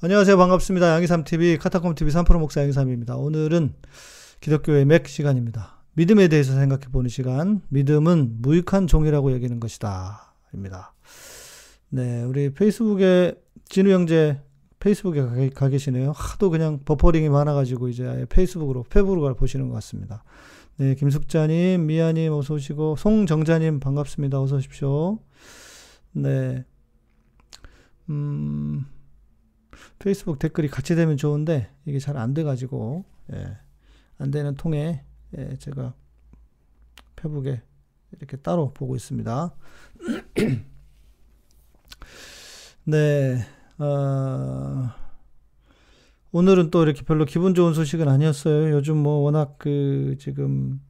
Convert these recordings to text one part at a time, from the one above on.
안녕하세요. 반갑습니다. 양희삼TV, 카타콤TV 3프로 목사 양희삼입니다. 오늘은 기독교의 맥 시간입니다. 믿음에 대해서 생각해 보는 시간. 믿음은 무익한 종이라고 여기는 것이다. 입니다. 네, 우리 페이스북에 진우 형제 페이스북에 가, 가 계시네요. 하도 그냥 버퍼링이 많아가지고 이제 페이스북으로, 페북으로 보시는 것 같습니다. 네, 김숙자님, 미아님 어서 오시고, 송정자님 반갑습니다. 어서 오십시오. 네. 음, 페이스북 댓글이 같이 되면 좋은데 이게 잘 안 돼가지고 예, 안 되는 통에 예, 제가 페북에 이렇게 따로 보고 있습니다. 네, 어, 오늘은 또 이렇게 별로 기분 좋은 소식은 아니었어요. 요즘 뭐 워낙 그 지금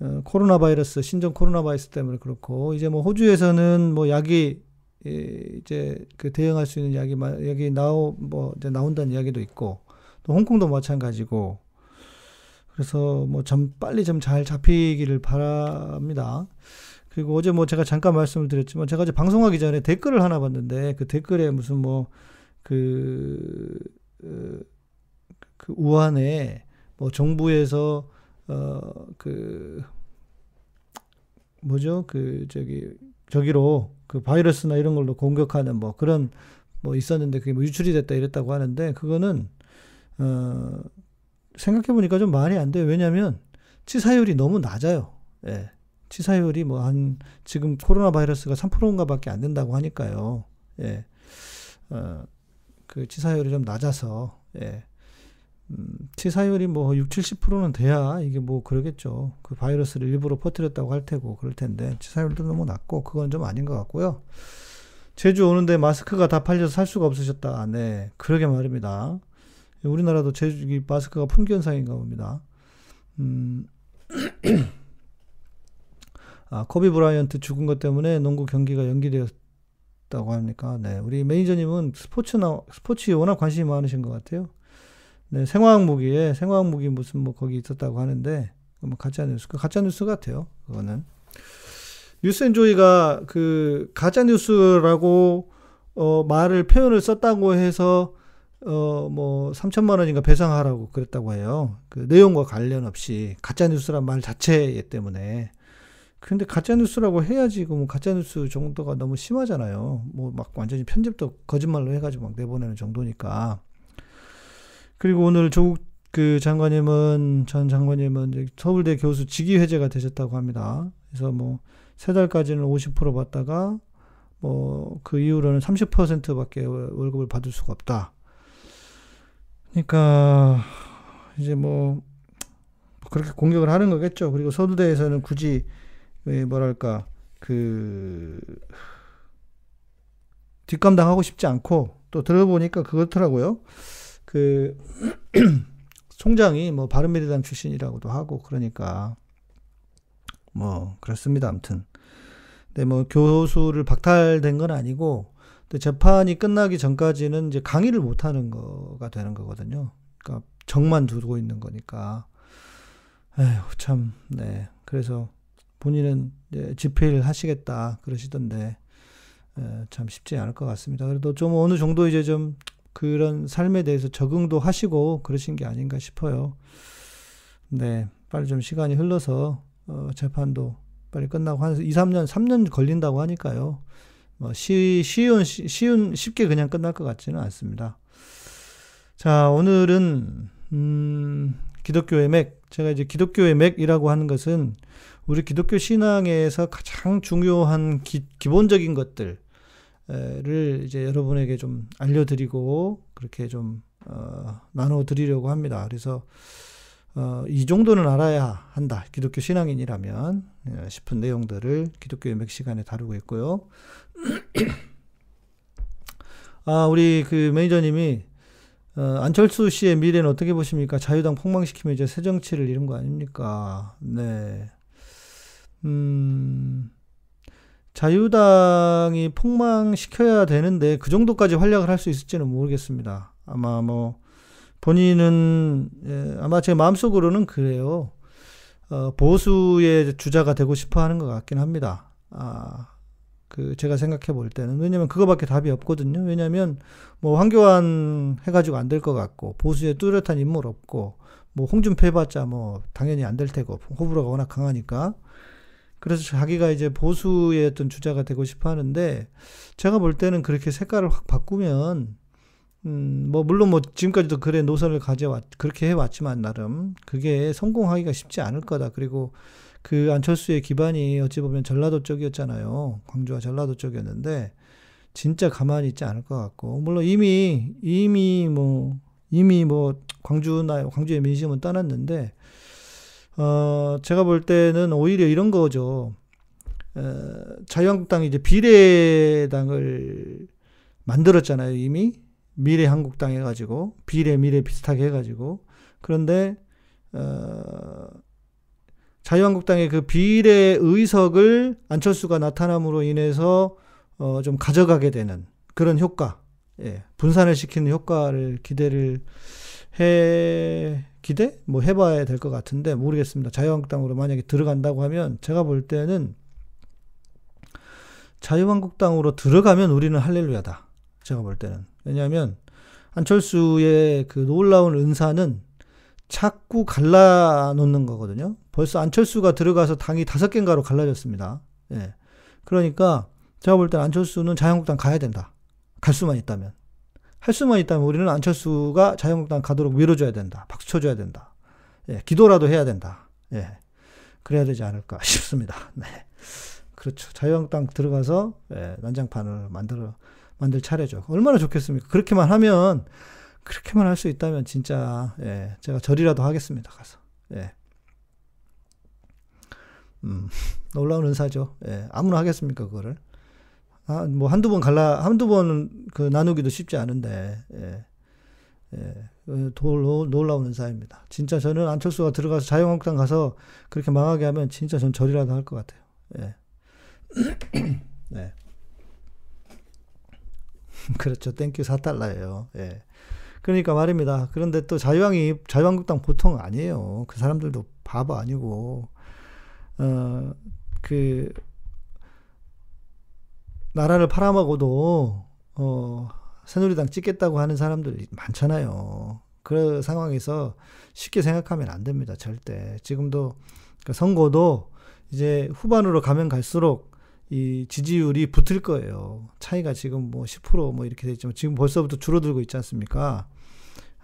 어, 코로나 바이러스 신종 코로나 바이러스 때문에 그렇고 이제 뭐 호주에서는 뭐 약이 이제 그 대응할 수 있는 약이 여기 나오 뭐 이제 나온다는 이야기도 있고 또 홍콩도 마찬가지고 그래서 뭐 좀 빨리 좀 잘 잡히기를 바랍니다. 그리고 어제 뭐 제가 잠깐 말씀을 드렸지만 제가 어제 방송하기 전에 댓글을 하나 봤는데 그 댓글에 무슨 뭐그 그, 그 우한에 뭐 정부에서 어그 뭐죠 그 저기 저기로 그 바이러스나 이런 걸로 공격하는 뭐 그런 뭐 있었는데 그게 뭐 유출이 됐다 이랬다고 하는데 그거는 어 생각해 보니까 좀 말이 안 돼요. 왜냐하면 치사율이 너무 낮아요. 예. 치사율이 뭐 한 지금 코로나 바이러스가 3%인가밖에 안 된다고 하니까요. 예. 어, 그 치사율이 좀 낮아서 예. 음, 치사율이 뭐 6, 70%는 돼야 이게 뭐 그러겠죠. 그 바이러스를 일부러 퍼뜨렸다고 할 테고 그럴 텐데 치사율도 너무 낮고 그건 좀 아닌 것 같고요. 제주 오는데 마스크가 다 팔려서 살 수가 없으셨다. 네, 그러게 말입니다. 우리나라도 제주 마스크가 품귀 현상인가 봅니다. 음. 아, 코비 브라이언트 죽은 것 때문에 농구 경기가 연기되었다고 합니까? 네, 우리 매니저님은 스포츠나 스포츠에 워낙 관심이 많으신 것 같아요. 네, 생화학 무기에 생화학 무기 무슨 뭐 거기 있었다고 하는데 뭐 가짜 뉴스 그 가짜 뉴스 같아요. 그거는 뉴스앤조이가 그 가짜 뉴스라고 어 말을 표현을 썼다고 해서 어뭐 3천만 원인가 배상하라고 그랬다고 해요. 그 내용과 관련 없이 가짜 뉴스란 말 자체 때문에 근데 가짜 뉴스라고 해야지 그뭐 가짜 뉴스 정도가 너무 심하잖아요. 뭐 막 완전히 편집도 거짓말로 해가지고 막 내보내는 정도니까. 그리고 오늘 조국 그 장관님은 전 장관님은 서울대 교수 직위 해제가 되셨다고 합니다. 그래서 뭐 세 달까지는 50% 받다가 뭐 그 이후로는 30%밖에 월급을 받을 수가 없다. 그러니까 이제 뭐 그렇게 공격을 하는 거겠죠. 그리고 서울대에서는 굳이 뭐랄까 그 뒷감당하고 싶지 않고 또 들어보니까 그렇더라고요. 그 총장이 뭐 바른미래당 출신이라고도 하고 그러니까 뭐 그렇습니다. 아무튼. 근데 뭐 교수를 박탈된 건 아니고 또 재판이 끝나기 전까지는 이제 강의를 못 하는 거가 되는 거거든요. 그러니까 정만 두고 있는 거니까. 에휴, 참, 네. 그래서 본인은 이제 집회를 하시겠다 그러시던데, 에, 참 쉽지 않을 것 같습니다. 그래도 좀 어느 정도 이제 좀 그런 삶에 대해서 적응도 하시고 그러신 게 아닌가 싶어요. 네, 빨리 좀 시간이 흘러서 어, 재판도 빨리 끝나고 한 2, 3년, 3년 걸린다고 하니까요. 뭐 쉬, 쉬운, 쉬운, 쉽게 그냥 끝날 것 같지는 않습니다. 자, 오늘은, 음, 기독교의 맥. 제가 이제 기독교의 맥이라고 하는 것은 우리 기독교 신앙에서 가장 중요한 기, 기본적인 것들, 를 이제 여러분에게 좀 알려드리고 그렇게 좀 어, 나눠드리려고 합니다. 그래서 어, 이 정도는 알아야 한다. 기독교 신앙인이라면 예, 싶은 내용들을 기독교의 맥 시간에 다루고 있고요. 아, 우리 그 매니저님이 어, 안철수 씨의 미래는 어떻게 보십니까? 자유당 폭망시키면 이제 새 정치를 이룬 거 아닙니까? 네. 음, 자유당이 폭망시켜야 되는데 그 정도까지 활약을 할 수 있을지는 모르겠습니다. 아마 뭐 본인은 예, 아마 제 마음속으로는 그래요. 어, 보수의 주자가 되고 싶어 하는 것 같긴 합니다. 아, 그 제가 생각해 볼 때는 왜냐면 그거밖에 답이 없거든요. 왜냐면 뭐 황교안 해가지고 안 될 것 같고 보수에 뚜렷한 인물 없고 뭐 홍준표 해봤자 뭐 당연히 안 될 테고 호불호가 워낙 강하니까 그래서 자기가 이제 보수의 어떤 주자가 되고 싶어 하는데 제가 볼 때는 그렇게 색깔을 확 바꾸면 음, 뭐, 물론 뭐, 지금까지도 그래 노선을 가져왔, 그렇게 해왔지만, 나름. 그게 성공하기가 쉽지 않을 거다. 그리고 그 안철수의 기반이 어찌 보면 전라도 쪽이었잖아요. 광주와 전라도 쪽이었는데, 진짜 가만히 있지 않을 것 같고. 물론 이미, 이미 뭐, 이미 뭐, 광주나, 광주의 민심은 떠났는데, 어, 제가 볼 때는 오히려 이런 거죠. 어, 자유한국당이 이제 비례당을 만들었잖아요, 이미. 미래 한국당 해가지고 비례 미래 비슷하게 해가지고 그런데 어, 자유한국당의 그 비례 의석을 안철수가 나타남으로 인해서 어, 좀 가져가게 되는 그런 효과, 예, 분산을 시키는 효과를 기대를 해 기대 뭐 해봐야 될 것 같은데 모르겠습니다. 자유한국당으로 만약에 들어간다고 하면 제가 볼 때는 자유한국당으로 들어가면 우리는 할렐루야다. 제가 볼 때는 왜냐하면 안철수의 그 놀라운 은사는 자꾸 갈라놓는 거거든요. 벌써 안철수가 들어가서 당이 다섯 개인가로 갈라졌습니다. 예. 그러니까 제가 볼때 안철수는 자유한국당 가야 된다. 갈 수만 있다면. 할 수만 있다면 우리는 안철수가 자유한국당 가도록 밀어줘야 된다. 박수 쳐줘야 된다. 예. 기도라도 해야 된다. 예. 그래야 되지 않을까 싶습니다. 네. 그렇죠. 자유한국당 들어가서 예, 난장판을 만들어 만들 차례죠. 얼마나 좋겠습니까? 그렇게만 하면 그렇게만 할 수 있다면 진짜 예, 제가 절이라도 하겠습니다. 가서. 예. 음, 놀라운 은사죠. 예, 아무나 하겠습니까, 그거를? 아, 뭐 한두 번 갈라 한두 번 그 나누기도 쉽지 않은데. 예. 예. 도, 놀라운 은사입니다. 진짜 저는 안철수가 들어가서 자유한국당 가서 그렇게 망하게 하면 진짜 전 절이라도 할 것 같아요. 예. 네. 그렇죠. Thank you 4달러예요. 예. 그러니까 말입니다. 그런데 또 자유왕이 자유한국당 보통 아니에요. 그 사람들도 바보 아니고 어그 나라를 팔아먹어도 어 새누리당 찍겠다고 하는 사람들이 많잖아요. 그 상황에서 쉽게 생각하면 안 됩니다. 절대. 지금도 그 선거도 이제 후반으로 가면 갈수록 이 지지율이 붙을 거예요. 차이가 지금 뭐 10%뭐 이렇게 되지만 지금 벌써부터 줄어들고 있지 않습니까?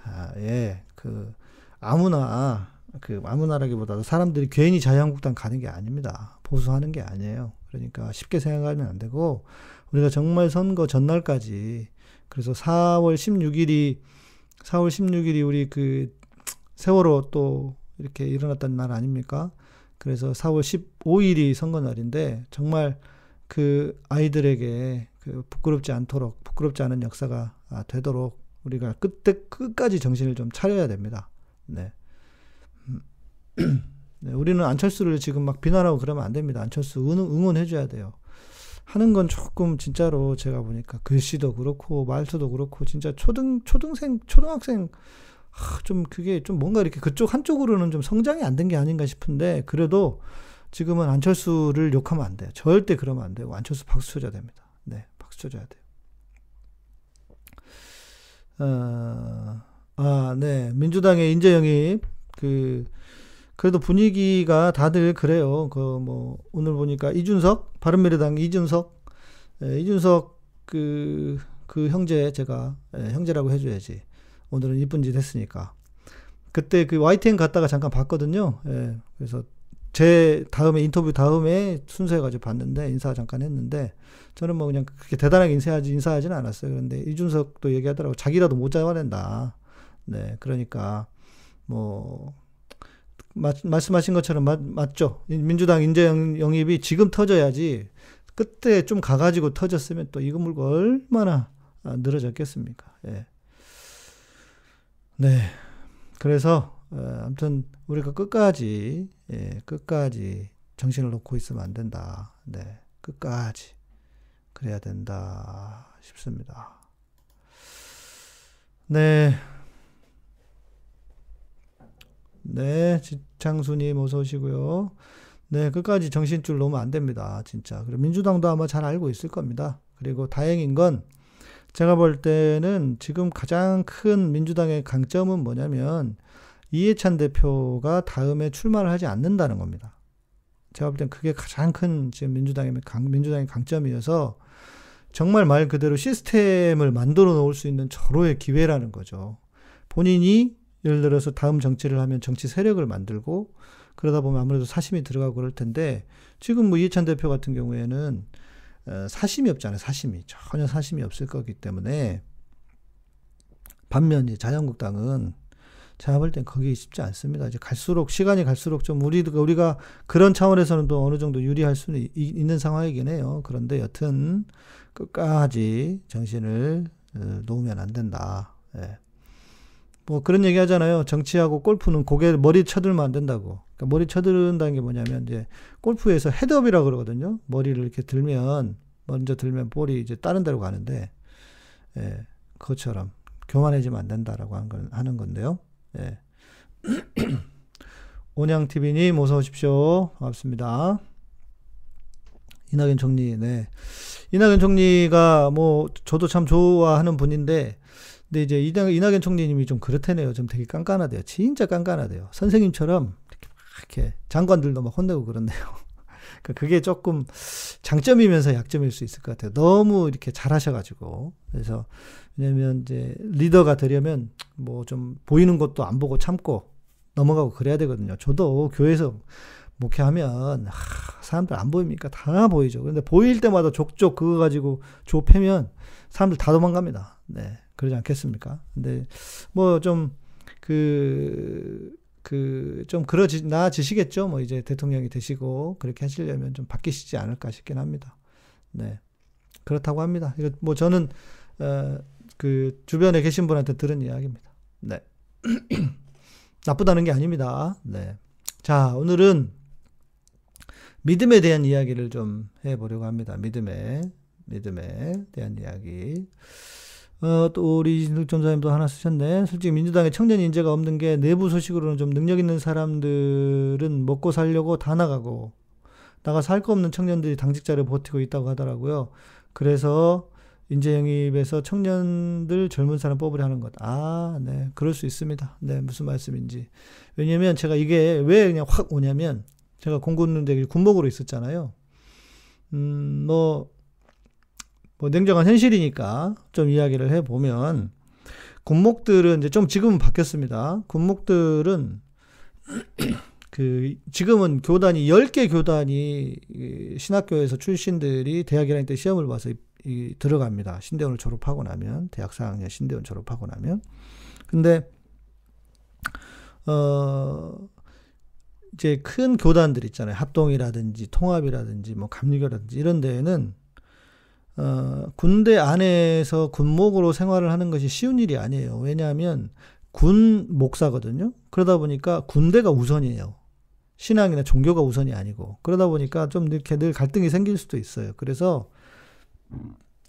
아, 예. 그 아무나 그 아무나라기보다도 사람들이 괜히 자유한국당 가는 게 아닙니다. 보수하는 게 아니에요. 그러니까 쉽게 생각하면 안 되고 우리가 정말 선거 전날까지 그래서 4월 16일이 4월 16일이 우리 그 세월호 또 이렇게 일어났던 날 아닙니까? 그래서 4월 15일이 선거 날인데 정말 그 아이들에게 그 부끄럽지 않도록 부끄럽지 않은 역사가 아, 되도록 우리가 끝때 끝까지 정신을 좀 차려야 됩니다. 네. 네. 우리는 안철수를 지금 막 비난하고 그러면 안 됩니다. 안철수 응원, 해줘야 돼요. 하는 건 조금 진짜로 제가 보니까 글씨도 그렇고 말투도 그렇고 진짜 초등 초등생 초등학생 아, 좀 그게 좀 뭔가 이렇게 그쪽 한쪽으로는 좀 성장이 안 된 게 아닌가 싶은데 그래도 지금은 안철수를 욕하면 안 돼요. 절대 그러면 안 되고 안철수 박수 쳐줘야 됩니다. 네, 박수 쳐줘야 돼요. 어, 아, 네. 민주당의 인재 영입 그 그래도 분위기가 다들 그래요. 그 뭐 오늘 보니까 이준석 바른미래당 이준석 예, 이준석 그그 그 형제 제가 예, 형제라고 해줘야지. 오늘은 이쁜 짓 했으니까. 그때 그 YTN 갔다가 잠깐 봤거든요. 예, 그래서 제 다음에 인터뷰 다음에 순서해가지고 봤는데 인사 잠깐 했는데 저는 뭐 그냥 그렇게 대단하게 인사하지 인사하지는 않았어요. 그런데 이준석도 얘기하더라고 자기라도 못 잡아낸다. 네, 그러니까 뭐 마, 말씀하신 것처럼 맞, 맞죠. 민주당 인재 영입이 지금 터져야지 그때 좀 가가지고 터졌으면 또 이거 물고 얼마나 아, 늘어졌겠습니까. 예. 네. 그래서 어, 아무튼 우리가 끝까지 예, 끝까지 정신을 놓고 있으면 안 된다. 네, 끝까지 그래야 된다 싶습니다. 네. 네, 지창수님 어서 오시고요. 네, 끝까지 정신줄 놓으면 안 됩니다. 진짜. 그리고 민주당도 아마 잘 알고 있을 겁니다. 그리고 다행인 건 제가 볼 때는 지금 가장 큰 민주당의 강점은 뭐냐면 이해찬 대표가 다음에 출마를 하지 않는다는 겁니다. 제가 볼 땐 그게 가장 큰 지금 민주당의 강, 민주당의 강점이어서 정말 말 그대로 시스템을 만들어 놓을 수 있는 절호의 기회라는 거죠. 본인이 예를 들어서 다음 정치를 하면 정치 세력을 만들고 그러다 보면 아무래도 사심이 들어가고 그럴 텐데 지금 뭐 이해찬 대표 같은 경우에는 어, 사심이 없잖아요. 사심이 전혀 사심이 없을 거기 때문에 반면 자유한국당은 제가 볼 땐 거기 쉽지 않습니다. 이제 갈수록 시간이 갈수록 좀 우리가 우리가 그런 차원에서는 또 어느 정도 유리할 수는 이, 있는 상황이긴 해요. 그런데 여튼 끝까지 정신을 어, 놓으면 안 된다. 예. 뭐 그런 얘기 하잖아요. 정치하고 골프는 고개 머리 쳐들면 안 된다고. 그러니까 머리 쳐드는다는 게 뭐냐면 이제 골프에서 헤드업이라고 그러거든요. 머리를 이렇게 들면 먼저 들면 볼이 이제 다른 데로 가는데 예, 그것처럼 교만해지면 안 된다라고 하는 건데요. 예. 온양TV님 어서 오십시오. 반갑습니다. 이낙연 총리, 네. 이낙연 총리가 뭐, 저도 참 좋아하는 분인데, 근데 이제 이낙, 이낙연 총리님이 좀 그렇다네요. 좀 되게 깐깐하대요. 진짜 깐깐하대요. 선생님처럼 이렇게 막 이렇게 장관들도 막 혼내고 그런데요. 그러니까 그게 조금 장점이면서 약점일 수 있을 것 같아요. 너무 이렇게 잘하셔가지고. 그래서, 왜냐면 이제 리더가 되려면 뭐 좀 보이는 것도 안 보고 참고 넘어가고 그래야 되거든요. 저도 교회에서 목회하면 하, 사람들 안 보입니까? 다 보이죠. 근데 보일 때마다 족족 그거 가지고 좁히면 사람들 다 도망갑니다. 네. 그러지 않겠습니까? 근데 뭐 좀 그 그 좀 그러지 나지시겠죠. 뭐 이제 대통령이 되시고 그렇게 하시려면 좀 바뀌시지 않을까 싶긴 합니다. 네. 그렇다고 합니다. 이거 뭐 저는 어, 그 주변에 계신 분한테 들은 이야기입니다. 네. 나쁘다는 게 아닙니다. 네. 자, 오늘은 믿음에 대한 이야기를 좀 해보려고 합니다. 믿음에, 믿음에 대한 이야기. 어, 또 우리 전사님도 하나 쓰셨네. 솔직히 민주당에 청년 인재가 없는 게 내부 소식으로는 좀 능력 있는 사람들은 먹고 살려고 다 나가고 나가 살거 없는 청년들이 당직자를 버티고 있다고 하더라고요. 그래서 인재 영입에서 청년들 젊은 사람 뽑으려 하는 것. 아, 네. 그럴 수 있습니다. 네. 무슨 말씀인지. 왜냐면 제가 이게 왜 그냥 확 오냐면 제가 공군대 군목으로 있었잖아요. 음, 뭐, 뭐 냉정한 현실이니까 좀 이야기를 해보면 군목들은 이제 좀 지금은 바뀌었습니다. 군목들은 그 지금은 교단이 10개 교단이 신학교에서 출신들이 대학 1학년 때 시험을 봐서 이 들어갑니다. 신대원을 졸업하고 나면 대학 4학년 신대원 졸업하고 나면 근데 어 이제 큰 교단들 있잖아요. 합동이라든지 통합이라든지 뭐 감리교라든지 이런 데에는 어 군대 안에서 군목으로 생활을 하는 것이 쉬운 일이 아니에요. 왜냐하면 군 목사거든요. 그러다 보니까 군대가 우선이에요. 신앙이나 종교가 우선이 아니고 그러다 보니까 좀 이렇게 늘 갈등이 생길 수도 있어요. 그래서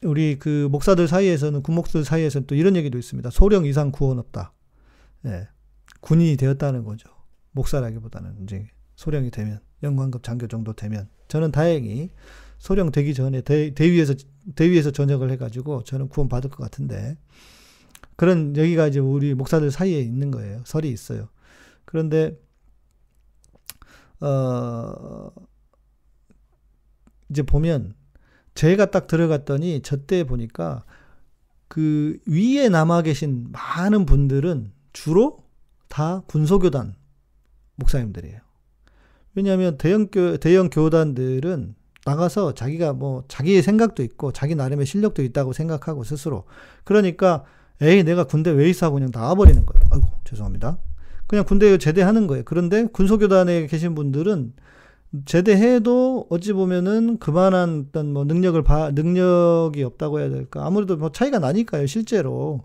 우리 그 목사들 사이에서는 군목들 사이에서는 또 이런 얘기도 있습니다. 소령 이상 구원 없다. 예. 군인이 되었다는 거죠. 목사라기보다는 이제 소령이 되면 영관급 장교 정도 되면 저는 다행히 소령 되기 전에 대, 대위에서 대위에서 전역을 해가지고 저는 구원 받을 것 같은데 그런 여기가 이제 우리 목사들 사이에 있는 거예요. 설이 있어요. 그런데 어 이제 보면 제가 딱 들어갔더니 저 때 보니까 그 위에 남아 계신 많은 분들은 주로 다 군소교단 목사님들이에요. 왜냐하면 대형 교, 대형 교단들은 나가서 자기가 뭐 자기의 생각도 있고 자기 나름의 실력도 있다고 생각하고 스스로 그러니까 에이 내가 군대 왜 있어 하고 그냥 나와버리는 거예요. 아이고 죄송합니다. 그냥 군대에 제대하는 거예요. 그런데 군소교단에 계신 분들은 제대해도 어찌 보면은 그만한 어떤 뭐 능력을 봐, 능력이 없다고 해야 될까. 아무래도 뭐 차이가 나니까요, 실제로.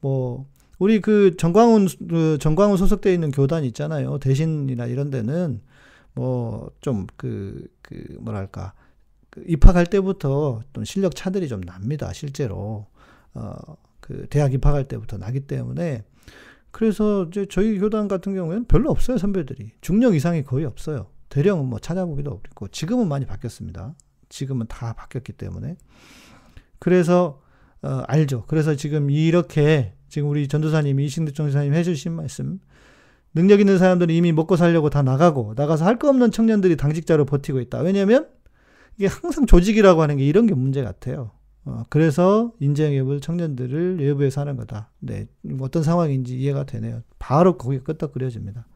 뭐, 우리 그 정광훈, 그 정광훈 소속되어 있는 교단 있잖아요. 대신이나 이런 데는 뭐좀 그, 그, 뭐랄까. 그 입학할 때부터 좀 실력 차들이 좀 납니다, 실제로. 어, 그 대학 입학할 때부터 나기 때문에 그래서 이제 저희 교단 같은 경우에는 별로 없어요, 선배들이. 중력 이상이 거의 없어요. 대령은 뭐 찾아보기도 어렵고 지금은 많이 바뀌었습니다. 지금은 다 바뀌었기 때문에 그래서 어, 알죠. 그래서 지금 이렇게 지금 우리 전도사님이 이신득 전도사님 해주신 말씀 능력 있는 사람들은 이미 먹고 살려고 다 나가고 나가서 할 거 없는 청년들이 당직자로 버티고 있다. 왜냐하면 이게 항상 조직이라고 하는 게 이런 게 문제 같아요. 어, 그래서 인재영입을 청년들을 외부에서 하는 거다. 네, 어떤 상황인지 이해가 되네요. 바로 거기 끄떡 그려집니다.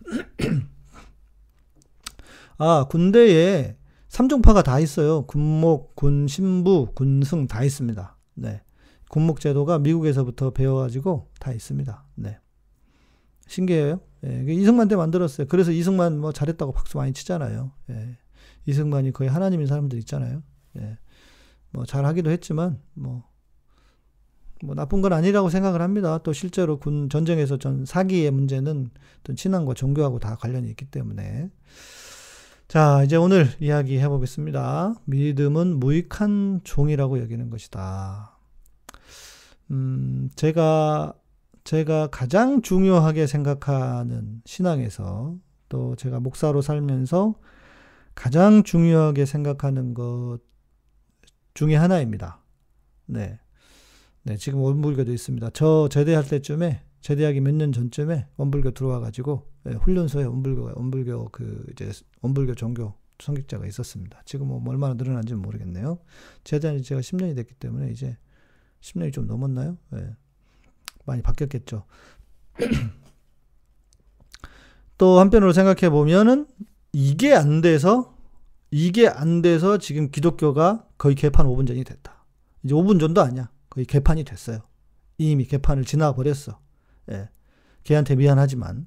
아, 군대에 삼종파가 다 있어요. 군목, 군 신부, 군승 다 있습니다. 네. 군목 제도가 미국에서부터 배워가지고 다 있습니다. 네. 신기해요. 예, 이승만 때 만들었어요. 그래서 이승만 뭐 잘했다고 박수 많이 치잖아요. 예. 이승만이 거의 하나님인 사람들 있잖아요. 예. 뭐 잘하기도 했지만 뭐, 뭐 나쁜 건 아니라고 생각을 합니다. 또 실제로 군 전쟁에서 전 사기의 문제는 어떤 신앙과 종교하고 다 관련이 있기 때문에 자 이제 오늘 이야기 해보겠습니다. 믿음은 무익한 종이라고 여기는 것이다. 음 제가 제가 가장 중요하게 생각하는 신앙에서 또 제가 목사로 살면서 가장 중요하게 생각하는 것 중에 하나입니다. 네. 네, 지금 원불교도 있습니다. 저 제대할 때쯤에, 제대하기 몇 년 전쯤에 원불교 들어와 가지고, 네, 훈련소에 원불교, 원불교 그, 이제, 원불교 종교 성직자가 있었습니다. 지금 뭐 얼마나 늘어난지는 모르겠네요. 제대한 지 제가 10년이 됐기 때문에 이제 10년이 좀 넘었나요? 네. 많이 바뀌었겠죠. 또 한편으로 생각해 보면은 이게 안 돼서 이게 안 돼서 지금 기독교가 거의 개판 5분 전이 됐다. 이제 5분 전도 아니야. 거의 개판이 됐어요. 이미 개판을 지나 버렸어. 예. 걔한테 미안하지만.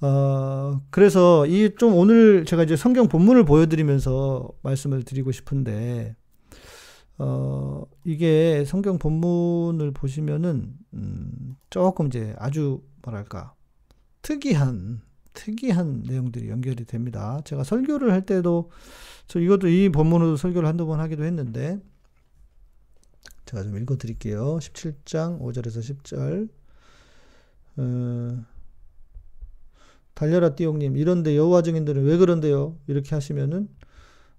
어, 그래서 이 좀 오늘 제가 이제 성경 본문을 보여드리면서 말씀을 드리고 싶은데, 어, 이게 성경 본문을 보시면은, 음, 조금 이제 아주 뭐랄까, 특이한, 특이한 내용들이 연결이 됩니다. 제가 설교를 할 때도, 저 이것도 이 본문으로 설교를 한두 번 하기도 했는데, 제가 좀 읽어 드릴게요. 17장 5절에서 10절. 어, 달려라 띠용님 이런데 여호와 증인들은 왜 그런데요? 이렇게 하시면은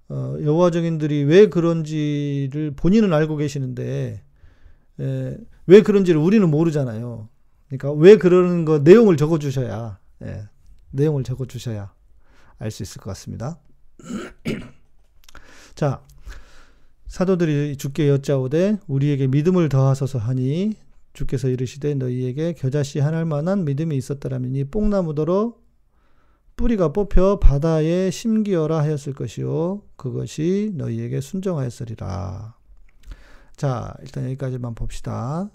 어, 여호와 증인들이 왜 그런지를 본인은 알고 계시는데 에, 왜 그런지를 우리는 모르잖아요. 그러니까 왜 그러는 거 내용을 적어 주셔야 예, 내용을 적어 주셔야 알 수 있을 것 같습니다. 자, 사도들이 주께 여짜오되 우리에게 믿음을 더하소서 하니 주께서 이르시되 너희에게 겨자씨 하나일 만한 믿음이 있었더라면 이 뽕나무더러 뿌리가 뽑혀 바다에 심기어라 하였을 것이요 그것이 너희에게 순종하였으리라. 자, 일단 여기까지만 봅시다.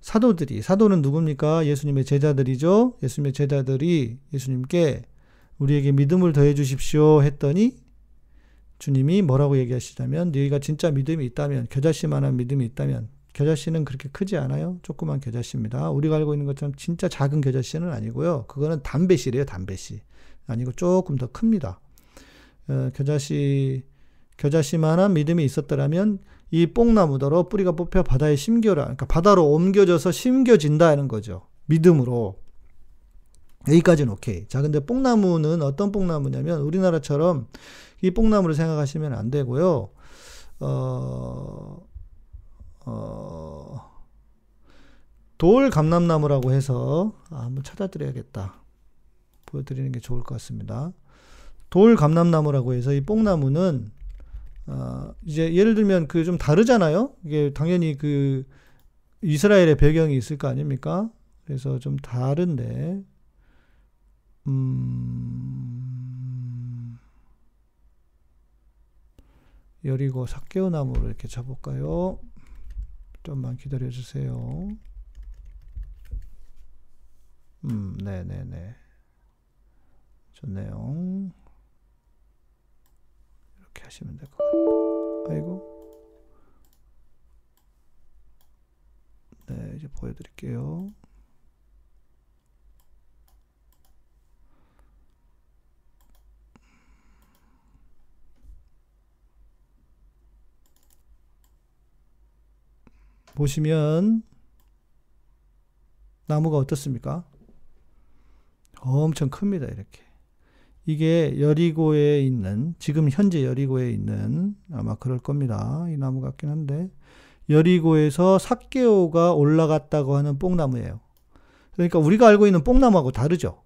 사도들이 사도는 누굽니까? 예수님의 제자들이죠. 예수님의 제자들이 예수님께 우리에게 믿음을 더해 주십시오 했더니 주님이 뭐라고 얘기하시냐면 너희가 진짜 믿음이 있다면 겨자씨만한 믿음이 있다면 겨자씨는 그렇게 크지 않아요. 조그만 겨자씨입니다. 우리가 알고 있는 것처럼 진짜 작은 겨자씨는 아니고요. 그거는 담배씨래요. 담배씨. 아니고 조금 더 큽니다. 어, 겨자씨 겨자씨만한 믿음이 있었더라면 이 뽕나무더러 뿌리가 뽑혀 바다에 심겨라. 그러니까 바다로 옮겨져서 심겨진다는 거죠. 믿음으로. 여기까지는 오케이. 자, 근데 뽕나무는 어떤 뽕나무냐면 우리나라처럼 이 뽕나무를 생각하시면 안 되고요. 어, 어, 돌 감람나무라고 해서 아, 한번 찾아드려야겠다. 보여드리는 게 좋을 것 같습니다. 돌 감람나무라고 해서 이 뽕나무는 어, 이제 예를 들면 그 좀 다르잖아요. 이게 당연히 그 이스라엘의 배경이 있을 거 아닙니까? 그래서 좀 다른데, 음, 여리고 삭개오 나무로 이렇게 잡볼까요 좀만 기다려 주세요. 음, 네네네. 좋네요. 이렇게 하시면 될 것 같아요. 아이고. 네, 이제 보여드릴게요. 보시면 나무가 어떻습니까? 엄청 큽니다. 이렇게 이게 여리고에 있는 지금 현재 여리고에 있는 아마 그럴 겁니다. 이 나무 같긴 한데 여리고에서 삭개오가 올라갔다고 하는 뽕나무예요. 그러니까 우리가 알고 있는 뽕나무하고 다르죠.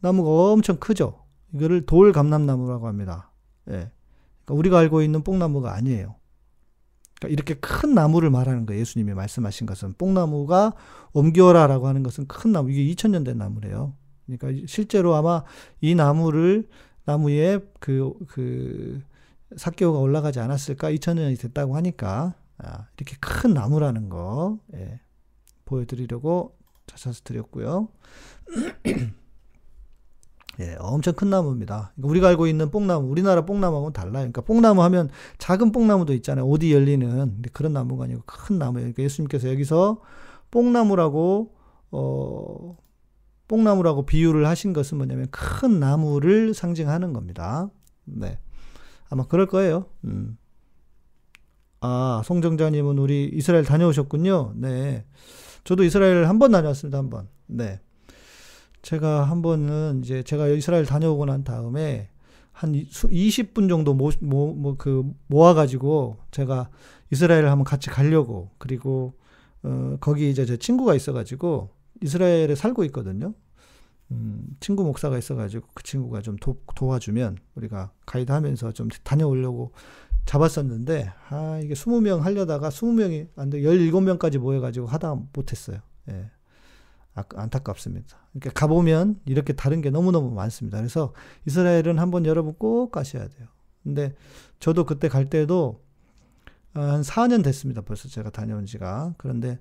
나무가 엄청 크죠. 이거를 돌감람나무라고 합니다. 예. 그러니까 우리가 알고 있는 뽕나무가 아니에요. 그러니까 이렇게 큰 나무를 말하는 거예요. 예수님이 말씀하신 것은 뽕나무가 옮겨라라고 하는 것은 큰 나무. 이게 2000년 된 나무래요. 그러니까 실제로 아마 이 나무를 나무에 그, 그, 삭개오가 올라가지 않았을까? 2000년이 됐다고 하니까, 아, 이렇게 큰 나무라는 거, 예, 보여드리려고 찾아서 드렸고요. 예, 엄청 큰 나무입니다. 그러니까 우리가 알고 있는 뽕나무, 우리나라 뽕나무하고는 달라요. 그러니까 뽕나무 하면 작은 뽕나무도 있잖아요. 어디 열리는. 그런 나무가 아니고 큰 나무예요. 그러니까 예수님께서 여기서 뽕나무라고, 어, 뽕나무라고 비유를 하신 것은 뭐냐면 큰 나무를 상징하는 겁니다. 네. 아마 그럴 거예요. 음. 아, 송정자님은 우리 이스라엘 다녀오셨군요. 네. 저도 이스라엘 한 번 다녀왔습니다. 한 번. 네. 제가 한 번은 이제 제가 이스라엘 다녀오고 난 다음에 한 20분 정도 모, 모, 뭐, 그, 모아가지고 제가 이스라엘을 한번 같이 가려고 그리고, 어, 거기 이제 제 친구가 있어가지고 이스라엘에 살고 있거든요. 음, 친구 목사가 있어가지고 그 친구가 좀 도, 도와주면 우리가 가이드 하면서 좀 다녀오려고 잡았었는데, 아, 이게 20명 하려다가 20명이 안 돼, 17명까지 모여가지고 하다 못했어요. 예. 아, 안타깝습니다. 그러니까 가보면 이렇게 다른 게 너무너무 많습니다. 그래서 이스라엘은 한번 여러분 꼭 가셔야 돼요. 근데 저도 그때 갈 때도 한 4년 됐습니다. 벌써 제가 다녀온 지가. 그런데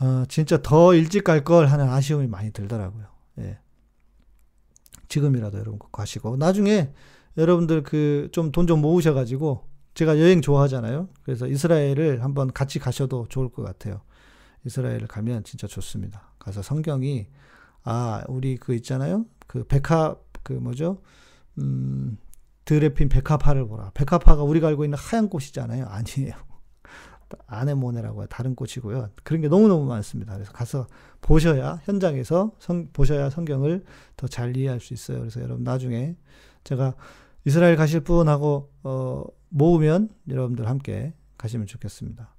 어, 진짜 더 일찍 갈 걸 하는 아쉬움이 많이 들더라고요. 예. 지금이라도 여러분 가시고 나중에 여러분들 그 좀 돈좀 좀 모으셔가지고 제가 여행 좋아하잖아요. 그래서 이스라엘을 한번 같이 가셔도 좋을 것 같아요. 이스라엘 가면 진짜 좋습니다. 가서 성경이 아 우리 그 있잖아요. 그 백합 그 뭐죠? 음 드레핀 백합화를 보라. 백합화가 우리가 알고 있는 하얀 꽃이잖아요. 아니에요. 아네모네라고 다른 꽃이고요. 그런 게 너무너무 많습니다. 그래서 가서 보셔야 현장에서 성, 보셔야 성경을 더 잘 이해할 수 있어요. 그래서 여러분 나중에 제가 이스라엘 가실 분하고 어, 모으면 여러분들 함께 가시면 좋겠습니다.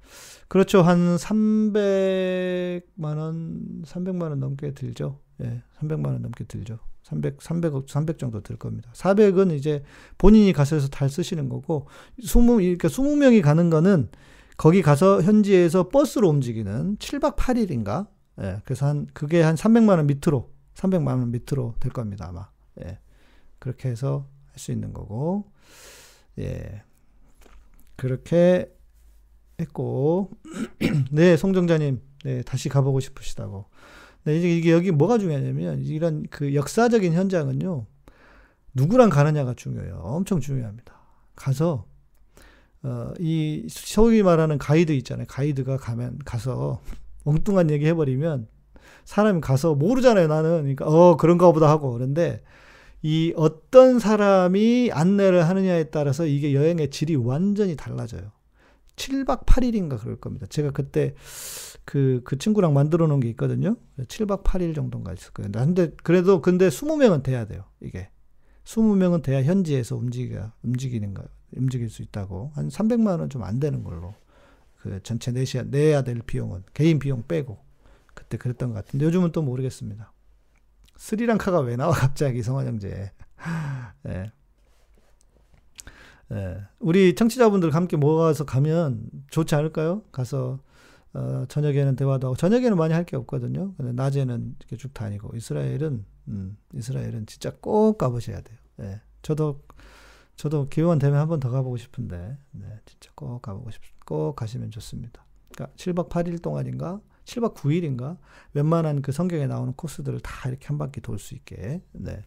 그렇죠. 한 300만 원, 300만 원 넘게 들죠. 예, 300만 원 넘게 들죠. 300, 300, 300 정도 들 겁니다. 400은 이제 본인이 가서 다 쓰시는 거고, 20, 그러니까 20명이 가는 거는 거기 가서 현지에서 버스로 움직이는 7박 8일인가? 예, 그래서 한, 그게 한 300만 원 밑으로, 300만 원 밑으로 될 겁니다, 아마. 예. 그렇게 해서 할 수 있는 거고, 예. 그렇게 했고, 네, 송정자님, 네, 다시 가보고 싶으시다고. 네, 이제 이게 여기 뭐가 중요하냐면, 이런 그 역사적인 현장은요, 누구랑 가느냐가 중요해요. 엄청 중요합니다. 가서, 어, 이, 소위 말하는 가이드 있잖아요. 가이드가 가면, 가서, 엉뚱한 얘기 해버리면, 사람이 가서 모르잖아요, 나는. 그러니까, 어, 그런가 보다 하고. 그런데, 이 어떤 사람이 안내를 하느냐에 따라서 이게 여행의 질이 완전히 달라져요. 7박 8일인가 그럴 겁니다. 제가 그때 그, 그 친구랑 만들어 놓은 게 있거든요. 7박 8일 정도인가 있을 거예요. 근데, 그래도, 근데 20명은 돼야 돼요. 이게. 20명은 돼야 현지에서 움직여, 움직이는 거, 움직일 수 있다고. 한 300만 원 좀 안 되는 걸로. 그 전체 내셔야, 내야 될 비용은. 개인 비용 빼고. 그때 그랬던 것 같은데 요즘은 또 모르겠습니다. 스리랑카가 왜 나와, 갑자기 성환 형제. 예. 예. 우리 청취자분들 함께 모아서 가면 좋지 않을까요? 가서 어, 저녁에는 대화도 하고 저녁에는 많이 할 게 없거든요. 근데 낮에는 이렇게 쭉 다니고 이스라엘은 음, 이스라엘은 진짜 꼭 가보셔야 돼요. 예. 저도 저도 기회만 되면 한 번 더 가보고 싶은데 네, 진짜 꼭 가보고 싶, 꼭 가시면 좋습니다. 그러니까 7박 8일 동안인가 7박 9일인가 웬만한 그 성경에 나오는 코스들을 다 이렇게 한 바퀴 돌 수 있게 네.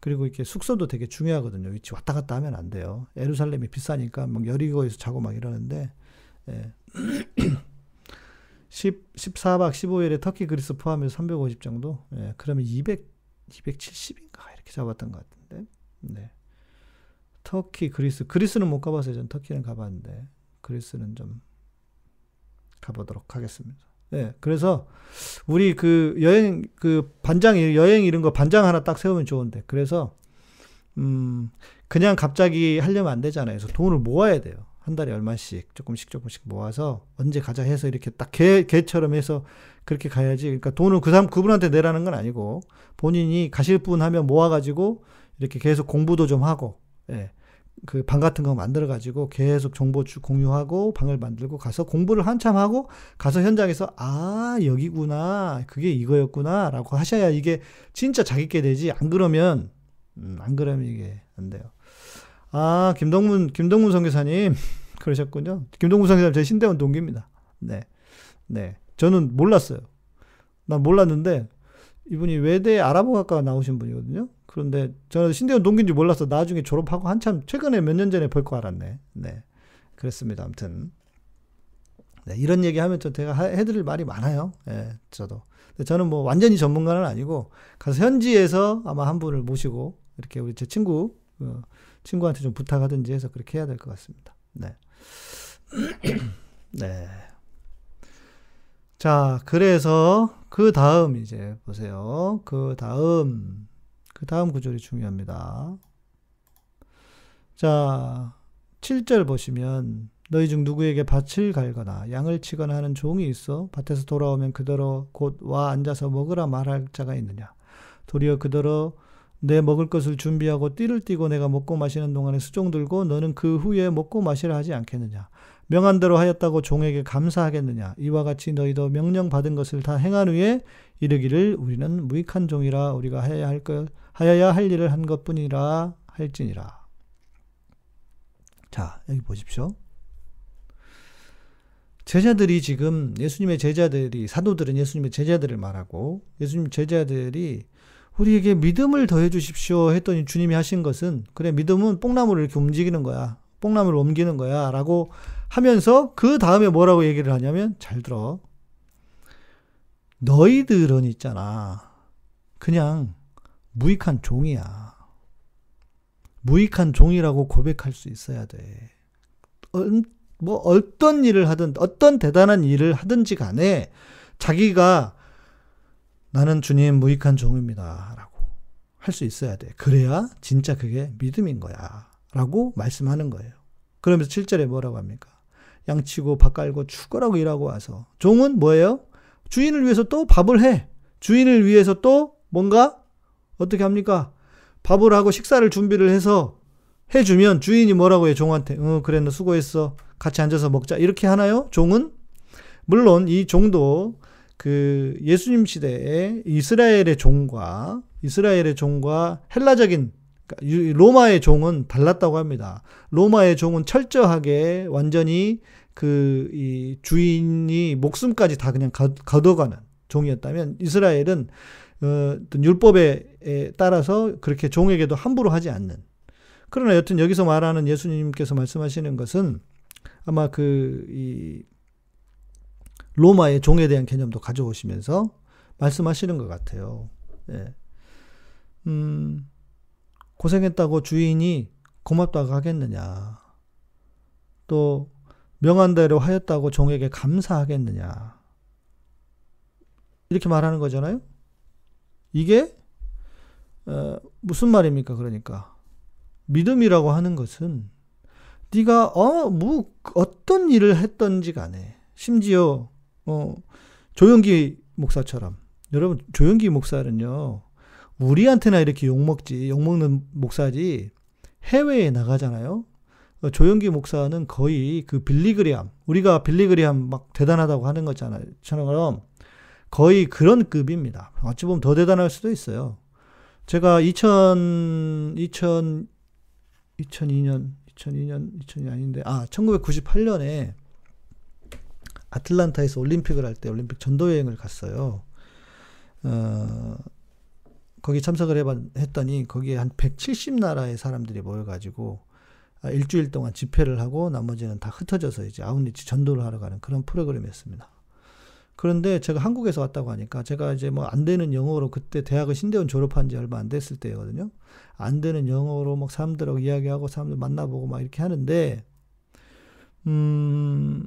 그리고 이렇게 숙소도 되게 중요하거든요. 위치 왔다 갔다 하면 안 돼요. 에루살렘이 비싸니까 막 여리고에서 자고 막 이러는데 예. 10, 14박 15일에 터키 그리스 포함해서 350 정도? 예, 그러면 200, 270인가 이렇게 잡았던 것 같은데. 네. 터키, 그리스. 그리스는 못 가봤어요. 전 터키는 가봤는데. 그리스는 좀 가보도록 하겠습니다. 예, 그래서 우리 그 여행 그 반장 여행 이런 거 반장 하나 딱 세우면 좋은데 그래서 음, 그냥 갑자기 하려면 안 되잖아요. 그래서 돈을 모아야 돼요. 한 달에 얼마씩 조금씩 조금씩 모아서 언제 가자 해서 이렇게 딱 개, 개처럼 해서 그렇게 가야지. 그러니까 돈을 그 사람, 그분한테 내라는 건 아니고 본인이 가실 분 하면 모아가지고 이렇게 계속 공부도 좀 하고, 예. 그 방 같은 거 만들어 가지고 계속 정보 공유하고 방을 만들고 가서 공부를 한참 하고 가서 현장에서 아 여기구나 그게 이거였구나라고 하셔야 이게 진짜 자기께 되지 안 그러면 음, 안 그러면 이게 안 돼요. 아, 김동문, 김동문 선교사님. 그러셨군요. 김동문 선교사님 제 신대원 동기입니다. 네. 네. 저는 몰랐어요. 난 몰랐는데, 이분이 외대 아랍어학과 나오신 분이거든요. 그런데 저는 신대원 동기인지 몰라서 나중에 졸업하고 한참 최근에 몇 년 전에 볼거 알았네. 네. 그렇습니다. 아무튼. 네, 이런 얘기 하면 저 제가 해드릴 말이 많아요. 예, 네, 저도. 저는 뭐 완전히 전문가는 아니고, 가서 현지에서 아마 한 분을 모시고, 이렇게 우리 제 친구, 어, 친구한테 좀 부탁하든지 해서 그렇게 해야 될 것 같습니다. 네. 네. 자, 그래서 그 다음 이제 보세요. 그 다음, 그 다음 구절이 중요합니다. 자, 7절 보시면 너희 중 누구에게 밭을 갈거나 양을 치거나 하는 종이 있어 밭에서 돌아오면 그대로 곧 와 앉아서 먹으라 말할 자가 있느냐 도리어 그대로 내 먹을 것을 준비하고 띠를 띠고 내가 먹고 마시는 동안에 수종 들고 너는 그 후에 먹고 마시라 하지 않겠느냐. 명한 대로 하였다고 종에게 감사하겠느냐. 이와 같이 너희도 명령 받은 것을 다 행한 후에 이르기를 우리는 무익한 종이라 우리가 해야 할 것, 하여야 할 일을 한 것뿐이라 할지니라. 자, 여기 보십시오. 제자들이 지금 예수님의 제자들이 사도들은 예수님의 제자들을 말하고 예수님 제자들이 우리에게 믿음을 더해 주십시오 했더니 주님이 하신 것은 그래 믿음은 뽕나무를 이렇게 움직이는 거야. 뽕나무를 옮기는 거야. 라고 하면서 그 다음에 뭐라고 얘기를 하냐면 잘 들어. 너희들은 있잖아. 그냥 무익한 종이야. 무익한 종이라고 고백할 수 있어야 돼. 어, 뭐 어떤 일을 하든 어떤 대단한 일을 하든지 간에 자기가 나는 주님 무익한 종입니다. 라고 할 수 있어야 돼. 그래야 진짜 그게 믿음인 거야. 라고 말씀하는 거예요. 그러면서 7절에 뭐라고 합니까? 양치고 밥 깔고 죽어라고 일하고 와서. 종은 뭐예요? 주인을 위해서 또 밥을 해. 주인을 위해서 또 뭔가 어떻게 합니까? 밥을 하고 식사를 준비를 해서 해주면 주인이 뭐라고 해 종한테 어 그래 너 수고했어 같이 앉아서 먹자 이렇게 하나요? 종은 물론 이 종도 그 예수님 시대에 이스라엘의 종과 이스라엘의 종과 헬라적인 그러니까 로마의 종은 달랐다고 합니다. 로마의 종은 철저하게 완전히 그 이 주인이 목숨까지 다 그냥 가둬가는 종이었다면 이스라엘은 어, 어떤 율법에 따라서 그렇게 종에게도 함부로 하지 않는. 그러나 여튼 여기서 말하는 예수님께서 말씀하시는 것은 아마 그 이 로마의 종에 대한 개념도 가져오시면서 말씀하시는 것 같아요. 예. 음, 고생했다고 주인이 고맙다고 하겠느냐. 또, 명한 대로 하였다고 종에게 감사하겠느냐. 이렇게 말하는 거잖아요. 이게, 어, 무슨 말입니까? 그러니까. 믿음이라고 하는 것은 네가 어, 뭐 어떤 일을 했던지 간에 심지어 어, 조영기 목사처럼. 여러분, 조영기 목사는요, 우리한테나 이렇게 욕먹지, 욕먹는 목사지, 해외에 나가잖아요? 어, 조영기 목사는 거의 그 빌리그리암, 우리가 빌리그리암 막 대단하다고 하는 거잖아요. 처럼 거의 그런 급입니다. 어찌 보면 더 대단할 수도 있어요. 제가 2000, 2000, 2002년, 2002년, 2002년 아닌데, 아, 1998년에 아틀란타에서 올림픽을 할 때 올림픽 전도 여행을 갔어요. 어, 거기 참석을 해봤, 했더니 거기에 한 170나라의 사람들이 모여가지고 아, 일주일 동안 집회를 하고 나머지는 다 흩어져서 이제 아웃리치 전도를 하러 가는 그런 프로그램이었습니다. 그런데 제가 한국에서 왔다고 하니까 제가 이제 뭐 안 되는 영어로 그때 대학을 신대원 졸업한 지 얼마 안 됐을 때거든요. 안 되는 영어로 막 사람들하고 이야기하고 사람들 만나보고 막 이렇게 하는데, 음,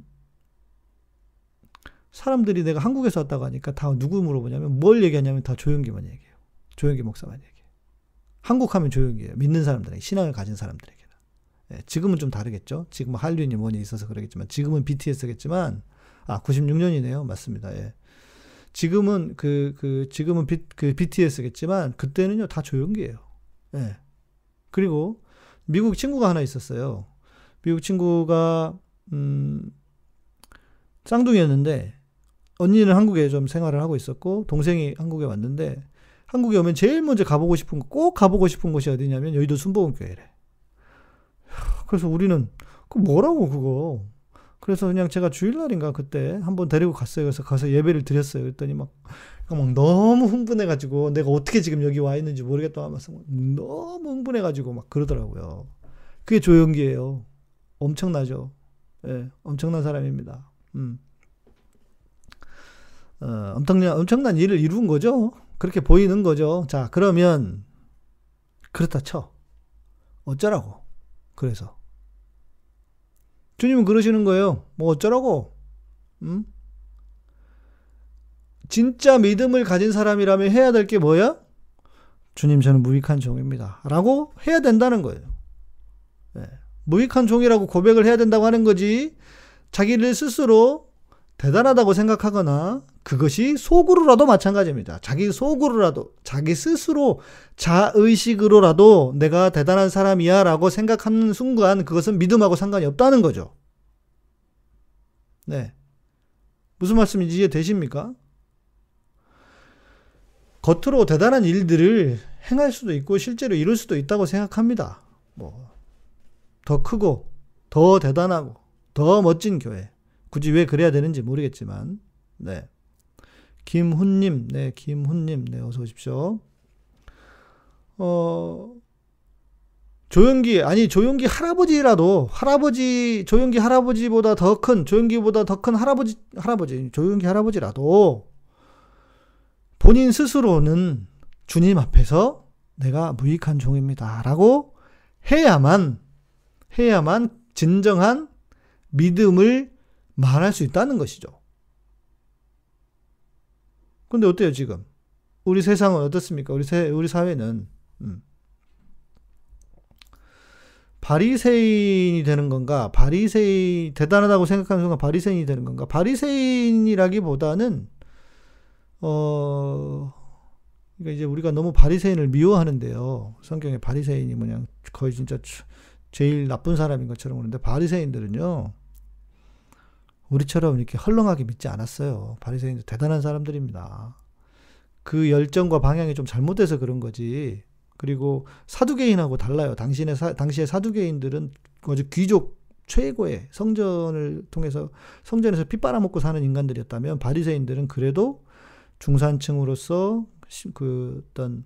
사람들이 내가 한국에서 왔다고 하니까 다 누구 물어보냐면 뭘 얘기하냐면 다 조용기만 얘기해요. 조용기 목사만 얘기해요. 한국 하면 조용히 해요. 믿는 사람들에게, 신앙을 가진 사람들에게는. 예, 지금은 좀 다르겠죠. 지금은 한류니 뭐니 있어서 그러겠지만, 지금은 BTS겠지만, 아, 96년이네요. 맞습니다. 예. 지금은 그, 그, 지금은 비, 그 BTS겠지만, 그때는요, 다 조용히해요. 예. 그리고, 미국 친구가 하나 있었어요. 미국 친구가, 음, 쌍둥이였는데, 언니는 한국에 좀 생활을 하고 있었고, 동생이 한국에 왔는데, 한국에 오면 제일 먼저 가보고 싶은 거, 꼭 가보고 싶은 곳이 어디냐면, 여의도 순복음교회래. 그래서 우리는, 그 뭐라고, 그거. 그래서 그냥 제가 주일날인가 그때 한번 데리고 갔어요. 그래서 가서 예배를 드렸어요. 그랬더니 막, 막 너무 흥분해가지고 내가 어떻게 지금 여기 와 있는지 모르겠다 하면서 너무 흥분해가지고 막 그러더라고요. 그게 조영기예요. 엄청나죠. 예, 엄청난 사람입니다. 음. 어, 엄청난, 엄청난 일을 이룬 거죠. 그렇게 보이는 거죠. 자, 그러면, 그렇다 쳐. 어쩌라고. 그래서. 주님은 그러시는 거예요. 뭐 어쩌라고? 음? 진짜 믿음을 가진 사람이라면 해야 될 게 뭐야? 주님, 저는 무익한 종입니다. 라고 해야 된다는 거예요. 네. 무익한 종이라고 고백을 해야 된다고 하는 거지, 자기를 스스로 대단하다고 생각하거나, 그것이 속으로라도 마찬가지입니다. 자기 속으로라도, 자기 스스로 자의식으로라도 내가 대단한 사람이야 라고 생각하는 순간 그것은 믿음하고 상관이 없다는 거죠. 네. 무슨 말씀인지 이해되십니까? 겉으로 대단한 일들을 행할 수도 있고 실제로 이룰 수도 있다고 생각합니다. 뭐, 더 크고, 더 대단하고, 더 멋진 교회. 굳이 왜 그래야 되는지 모르겠지만, 네. 김훈님, 네, 김훈님, 네, 어서 오십시오. 어, 조용기, 아니, 조용기 할아버지라도, 할아버지, 조용기 할아버지보다 더 큰, 조용기보다 더 큰 할아버지, 할아버지, 조용기 할아버지라도, 본인 스스로는 주님 앞에서 내가 무익한 종입니다. 라고 해야만, 해야만 진정한 믿음을 말할 수 있다는 것이죠. 근데 어때요, 지금? 우리 세상은 어떻습니까? 우리 세, 우리 사회는, 음. 바리새인이 되는 건가? 바리새인 대단하다고 생각하는 순간 바리새인이 되는 건가? 바리새인이라기보다는 어 그러니까 이제 우리가 너무 바리새인을 미워하는데요. 성경에 바리새인이 뭐냐 거의 진짜 제일 나쁜 사람인 것처럼 그러는데 바리새인들은요. 우리처럼 이렇게 헐렁하게 믿지 않았어요. 바리새인들 대단한 사람들입니다. 그 열정과 방향이 좀 잘못돼서 그런 거지. 그리고 사두개인하고 달라요. 당신의 사, 당시의 사두개인들은 아주 귀족 최고의 성전을 통해서 성전에서 피 빨아먹고 사는 인간들이었다면 바리새인들은 그래도 중산층으로서 그 어떤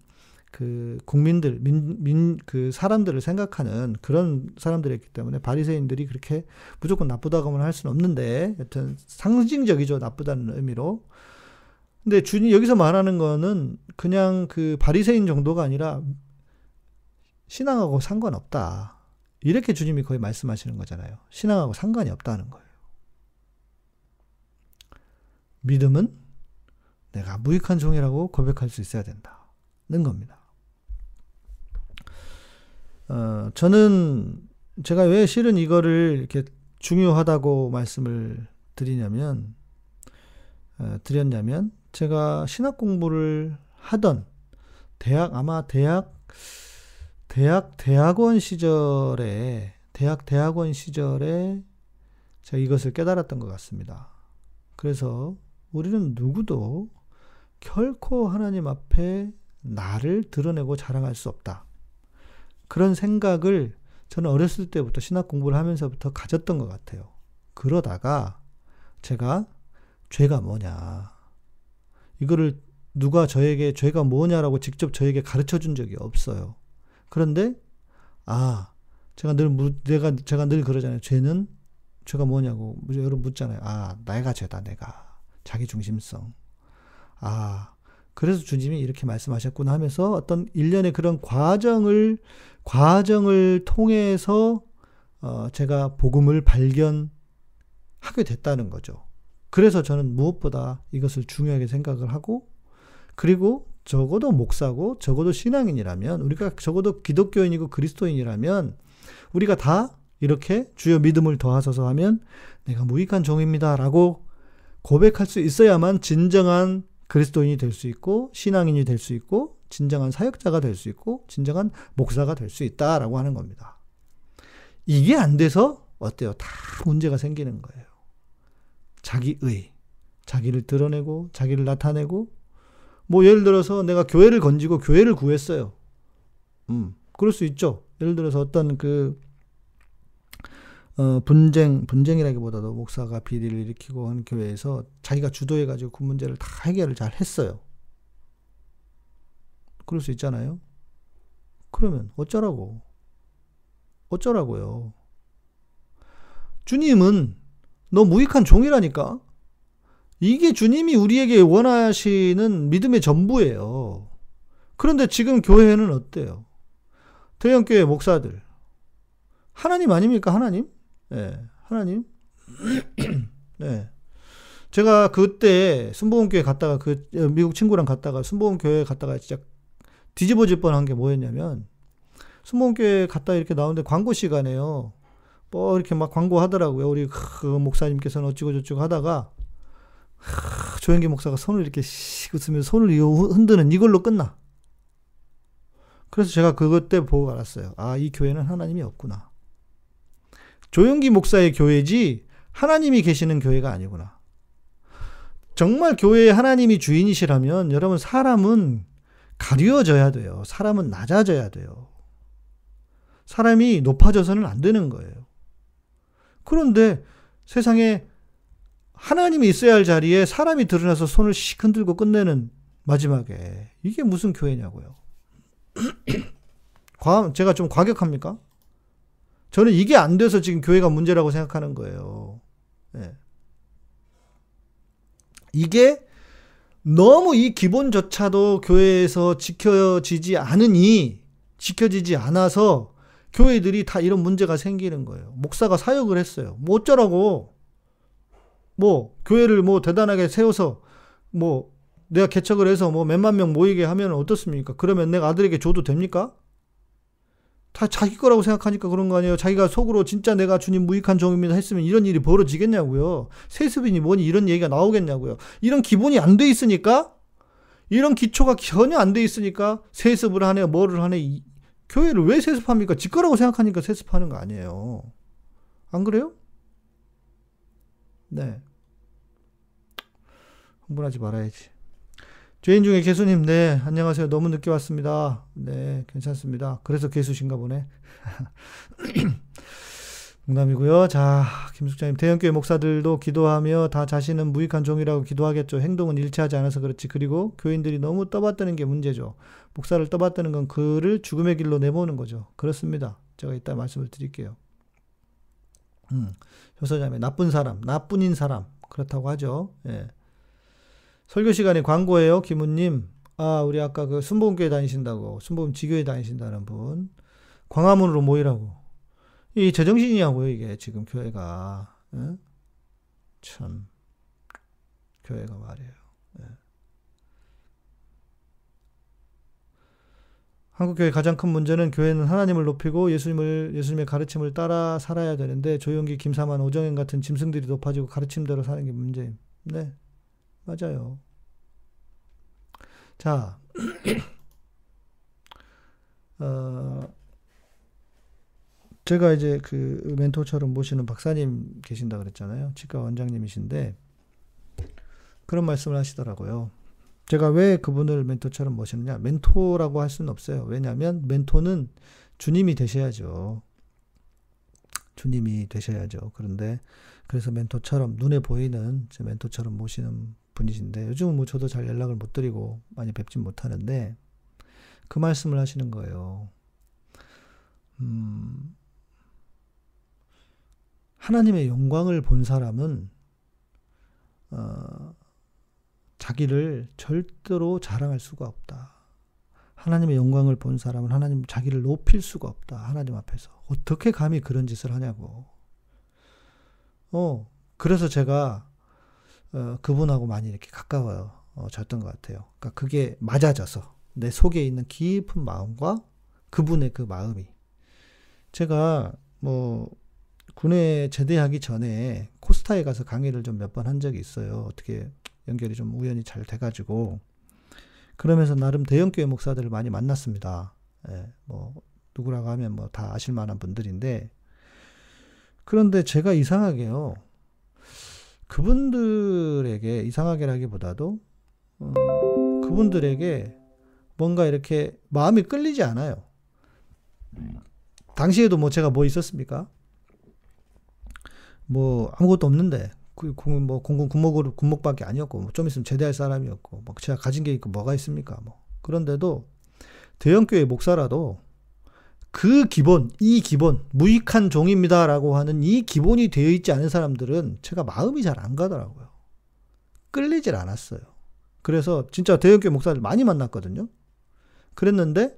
그 국민들 민 민 그 사람들을 생각하는 그런 사람들이었기 때문에 바리새인들이 그렇게 무조건 나쁘다고만 할 수는 없는데 여튼 상징적이죠 나쁘다는 의미로. 근데 주님 여기서 말하는 거는 그냥 그 바리새인 정도가 아니라 신앙하고 상관없다. 이렇게 주님이 거의 말씀하시는 거잖아요. 신앙하고 상관이 없다는 거예요. 믿음은 내가 무익한 종이라고 고백할 수 있어야 된다는 겁니다. 어, 저는 제가 왜 실은 이거를 이렇게 중요하다고 말씀을 드리냐면, 어, 드렸냐면, 제가 신학 공부를 하던 대학, 아마 대학, 대학, 대학원 시절에, 대학, 대학원 시절에 제가 이것을 깨달았던 것 같습니다. 그래서 우리는 누구도 결코 하나님 앞에 나를 드러내고 자랑할 수 없다. 그런 생각을 저는 어렸을 때부터 신학 공부를 하면서부터 가졌던 것 같아요. 그러다가 제가 죄가 뭐냐. 이거를 누가 저에게 죄가 뭐냐라고 직접 저에게 가르쳐 준 적이 없어요. 그런데, 아, 제가 늘, 내가, 제가 늘 그러잖아요. 죄는, 죄가 뭐냐고, 여러분 묻잖아요. 아, 내가 죄다, 내가. 자기 중심성. 아, 그래서 주님이 이렇게 말씀하셨구나 하면서 어떤 일련의 그런 과정을, 과정을 통해서, 어, 제가 복음을 발견하게 됐다는 거죠. 그래서 저는 무엇보다 이것을 중요하게 생각을 하고, 그리고 적어도 목사고 적어도 신앙인이라면 우리가 적어도 기독교인이고 그리스도인이라면 우리가 다 이렇게 주여 믿음을 더하소서 하면 내가 무익한 종입니다라고 고백할 수 있어야만 진정한 그리스도인이 될 수 있고 신앙인이 될 수 있고 진정한 사역자가 될 수 있고 진정한 목사가 될 수 있다라고 하는 겁니다. 이게 안 돼서 어때요? 다 문제가 생기는 거예요. 자기의 자기를 드러내고 자기를 나타내고 뭐 예를 들어서 내가 교회를 건지고 교회를 구했어요. 음, 그럴 수 있죠. 예를 들어서 어떤 그 어, 분쟁, 분쟁이라기보다도 목사가 비리를 일으키고 한 교회에서 자기가 주도해가지고 그 문제를 다 해결을 잘 했어요. 그럴 수 있잖아요. 그러면 어쩌라고? 어쩌라고요? 주님은 너 무익한 종이라니까? 이게 주님이 우리에게 원하시는 믿음의 전부예요. 그런데 지금 교회는 어때요? 대형교회 목사들. 하나님 아닙니까? 하나님? 네, 하나님. 네. 제가 그때 순복음교회 갔다가 그 미국 친구랑 갔다가 순복음교회 갔다가 진짜 뒤집어질 뻔한 게 뭐였냐면 순복음교회 갔다 이렇게 나오는데 광고 시간에요. 뭐 이렇게 막 광고하더라고요. 우리 그 목사님께서는 어찌고 저찌고 하다가 조영기 목사가 손을 이렇게 씩 웃으면서 손을 흔드는 이걸로 끝나. 그래서 제가 그것 때 보고 알았어요. 아, 이 교회는 하나님이 없구나. 조영기 목사의 교회지 하나님이 계시는 교회가 아니구나. 정말 교회에 하나님이 주인이시라면 여러분 사람은 가려져야 돼요. 사람은 낮아져야 돼요. 사람이 높아져서는 안 되는 거예요. 그런데 세상에 하나님이 있어야 할 자리에 사람이 드러나서 손을 씩 흔들고 끝내는 마지막에 이게 무슨 교회냐고요. 제가 좀 과격합니까? 저는 이게 안 돼서 지금 교회가 문제라고 생각하는 거예요. 네. 이게 너무 이 기본조차도 교회에서 지켜지지 않으니, 지켜지지 않아서 교회들이 다 이런 문제가 생기는 거예요. 목사가 사역을 했어요. 뭐 어쩌라고. 뭐, 교회를 뭐 대단하게 세워서 뭐 내가 개척을 해서 뭐 몇만 명 모이게 하면 어떻습니까? 그러면 내가 아들에게 줘도 됩니까? 다 자기 거라고 생각하니까 그런 거 아니에요. 자기가 속으로 진짜 내가 주님 무익한 종입니다 했으면 이런 일이 벌어지겠냐고요. 세습이니 뭐니 이런 얘기가 나오겠냐고요. 이런 기본이 안 돼 있으니까 이런 기초가 전혀 안 돼 있으니까 세습을 하네 뭐를 하네 이, 교회를 왜 세습합니까? 지 거라고 생각하니까 세습하는 거 아니에요. 안 그래요? 네. 흥분하지 말아야지. 죄인 중에 개수님, 네, 안녕하세요. 너무 늦게 왔습니다. 네, 괜찮습니다. 그래서 개수신가 보네. 농담이고요. 자, 김숙자님, 대형교회 목사들도 기도하며 다 자신은 무익한 종이라고 기도하겠죠. 행동은 일치하지 않아서 그렇지. 그리고 교인들이 너무 떠받드는 게 문제죠. 목사를 떠받드는 건 그를 죽음의 길로 내모는 거죠. 그렇습니다. 제가 이따 말씀을 드릴게요. 음, 효서자매, 나쁜 사람, 나쁜인 사람, 그렇다고 하죠. 예. 설교 시간에 광고예요, 김우님. 아, 우리 아까 그 순복음교회 다니신다고, 순복음 지교회 다니신다는 분. 광화문으로 모이라고. 이 제정신이냐고요, 이게 지금 교회가. 예? 참. 교회가 말이에요. 예. 한국교회 가장 큰 문제는 교회는 하나님을 높이고 예수님을, 예수님의 가르침을 따라 살아야 되는데 조용기, 김사만, 오정현 같은 짐승들이 높아지고 가르침대로 사는 게 문제임. 네. 맞아요. 자, 어, 제가 이제 그 멘토처럼 모시는 박사님 계신다 그랬잖아요. 치과 원장님이신데 그런 말씀을 하시더라고요. 제가 왜 그분을 멘토처럼 모시느냐? 멘토라고 할 수는 없어요. 왜냐하면 멘토는 주님이 되셔야죠. 주님이 되셔야죠. 그런데 그래서 멘토처럼 눈에 보이는 멘토처럼 모시는 분이신데 요즘은 뭐 저도 잘 연락을 못 드리고 많이 뵙진 못하는데 그 말씀을 하시는 거예요. 음, 하나님의 영광을 본 사람은 어, 자기를 절대로 자랑할 수가 없다. 하나님의 영광을 본 사람은 하나님 자기를 높일 수가 없다. 하나님 앞에서 어떻게 감히 그런 짓을 하냐고. 어, 그래서 제가 어, 그분하고 많이 이렇게 가까워요. 어, 것 같아요. 그러니까 그게 맞아져서 내 속에 있는 깊은 마음과 그분의 그 마음이 제가 뭐 군에 제대하기 전에 코스타에 가서 강의를 좀 몇 번 한 적이 있어요. 어떻게 연결이 좀 우연히 잘 돼가지고 그러면서 나름 대형교회 목사들을 많이 만났습니다. 예, 뭐 누구라고 하면 뭐 다 아실 만한 분들인데 그런데 제가 이상하게요. 그분들에게 이상하게라기보다도 어, 그분들에게 뭔가 이렇게 마음이 끌리지 않아요. 당시에도 뭐 제가 뭐 있었습니까? 뭐 아무것도 없는데 그뭐 공군 군목으로 군목밖에 아니었고 뭐좀 있으면 제대할 사람이었고 뭐 제가 가진 게 있고 뭐가 있습니까? 뭐 그런데도 대형 교회 목사라도 그 기본, 이 기본, 무익한 종입니다라고 하는 이 기본이 되어 있지 않은 사람들은 제가 마음이 잘 안 가더라고요. 끌리질 않았어요. 그래서 진짜 대형교회 목사들 많이 만났거든요. 그랬는데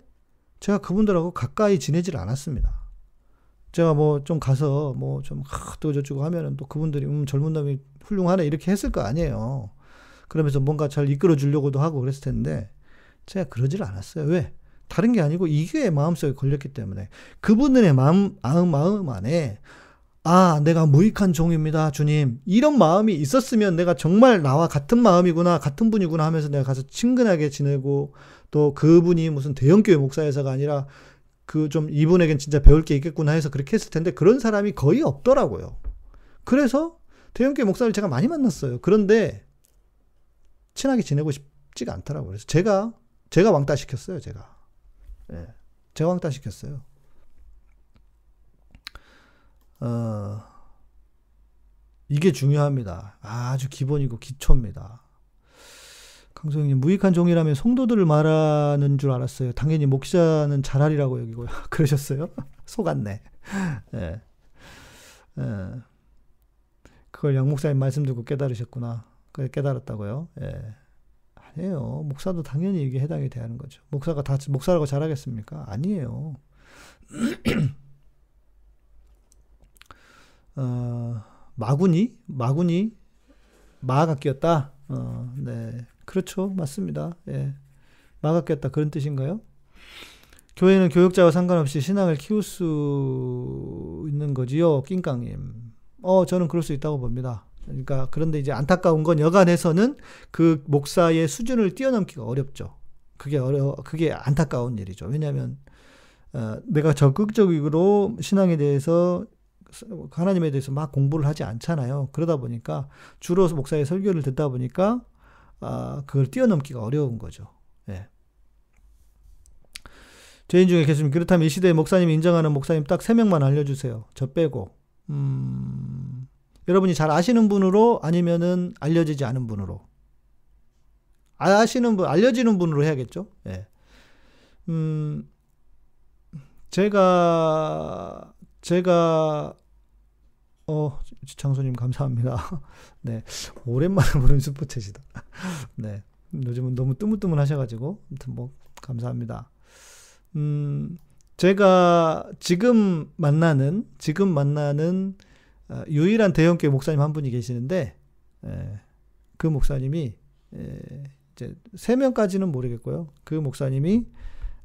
제가 그분들하고 가까이 지내질 않았습니다. 제가 뭐 좀 가서 뭐 좀 또 저쩌고 하면은 또 그분들이 음 젊은 놈이 훌륭하네 이렇게 했을 거 아니에요. 그러면서 뭔가 잘 이끌어 주려고도 하고 그랬을 텐데 제가 그러질 않았어요. 왜? 다른 게 아니고 이게 마음속에 걸렸기 때문에 그분들의 마음 마음 마음 안에 아, 내가 무익한 종입니다, 주님. 이런 마음이 있었으면 내가 정말 나와 같은 마음이구나, 같은 분이구나 하면서 내가 가서 친근하게 지내고 또 그분이 무슨 대형교회 목사에서가 아니라 그 좀 이분에겐 진짜 배울 게 있겠구나 해서 그렇게 했을 텐데 그런 사람이 거의 없더라고요. 그래서 대형교회 목사를 제가 많이 만났어요. 그런데 친하게 지내고 싶지가 않더라고요. 그래서 제가 제가 왕따 시켰어요, 제가. 예. 제가 왕따 시켰어요. 어, 이게 중요합니다. 아주 기본이고 기초입니다. 강소영님, 무익한 종이라면 성도들을 말하는 줄 알았어요. 당연히 목사는 잘하리라고 여기고요. 그러셨어요? 속았네. 예. 예. 그걸 양 목사님 말씀 듣고 깨달으셨구나. 그래 깨달았다고요? 예. 아니에요. 목사도 당연히 이게 해당이 돼야 하는 거죠. 목사가 다 목사라고 잘하겠습니까? 아니에요. 어, 마구니? 마구니? 마가 끼었다? 어, 네. 그렇죠. 맞습니다. 예. 마가 끼었다. 그런 뜻인가요? 교회는 교육자와 상관없이 신앙을 키울 수 있는 거지요. 낑깡님. 어, 저는 그럴 수 있다고 봅니다. 그러니까, 그런데 이제 안타까운 건 여간에서는 그 목사의 수준을 뛰어넘기가 어렵죠. 그게 어려, 그게 안타까운 일이죠. 왜냐하면, 어, 내가 적극적으로 신앙에 대해서 하나님에 대해서 막 공부를 하지 않잖아요. 그러다 보니까 주로 목사의 설교를 듣다 보니까 아, 그걸 뛰어넘기가 어려운 거죠. 예. 죄인 중에 계시면 그렇다면 이 시대에 목사님 인정하는 목사님 딱 세 명만 알려주세요. 저 빼고. 음, 여러분이 잘 아시는 분으로 아니면은 알려지지 않은 분으로. 아시는 분, 알려지는 분으로 해야겠죠. 예. 음, 제가 제가 어 장소님 감사합니다. 네 오랜만에 보는 슈퍼챗이다. 네 요즘은 너무 뜨문뜨문 하셔가지고 아무튼 뭐 감사합니다. 음 제가 지금 만나는 지금 만나는 어, 유일한 대형교회 목사님 한 분이 계시는데 에, 그 목사님이 에, 이제 세 명까지는 모르겠고요. 그 목사님이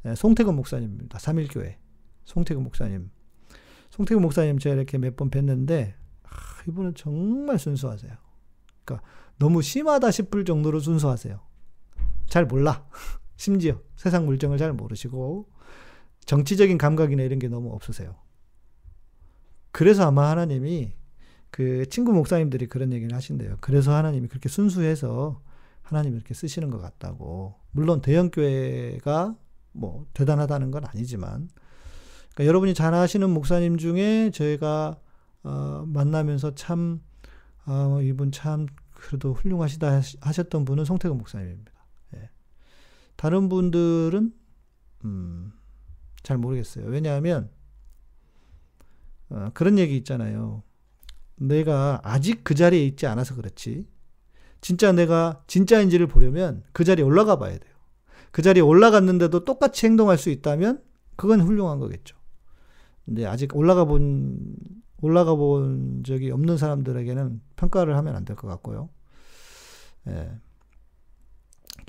에, 송태근 목사님입니다. 삼일교회 송태근 목사님. 송태근 목사님 제가 이렇게 몇 번 뵀는데 아, 이분은 정말 순수하세요. 그러니까 너무 심하다 싶을 정도로 순수하세요. 잘 몰라. 심지어 세상 물정을 잘 모르시고 정치적인 감각이나 이런 게 너무 없으세요. 그래서 아마 하나님이 그 친구 목사님들이 그런 얘기를 하신대요. 그래서 하나님이 그렇게 순수해서 하나님이 이렇게 쓰시는 것 같다고. 물론 대형교회가 뭐 대단하다는 건 아니지만 그러니까 여러분이 잘 아시는 목사님 중에 저희가 어, 만나면서 참 어, 이분 참 그래도 훌륭하시다 하셨던 분은 송태근 목사님입니다. 예. 다른 분들은 음, 잘 모르겠어요. 왜냐하면 어, 그런 얘기 있잖아요. 내가 아직 그 자리에 있지 않아서 그렇지. 진짜 내가 진짜인지를 보려면 그 자리에 올라가 봐야 돼요. 그 자리에 올라갔는데도 똑같이 행동할 수 있다면 그건 훌륭한 거겠죠. 근데 아직 올라가 본 올라가 본 적이 없는 사람들에게는 평가를 하면 안 될 것 같고요. 예.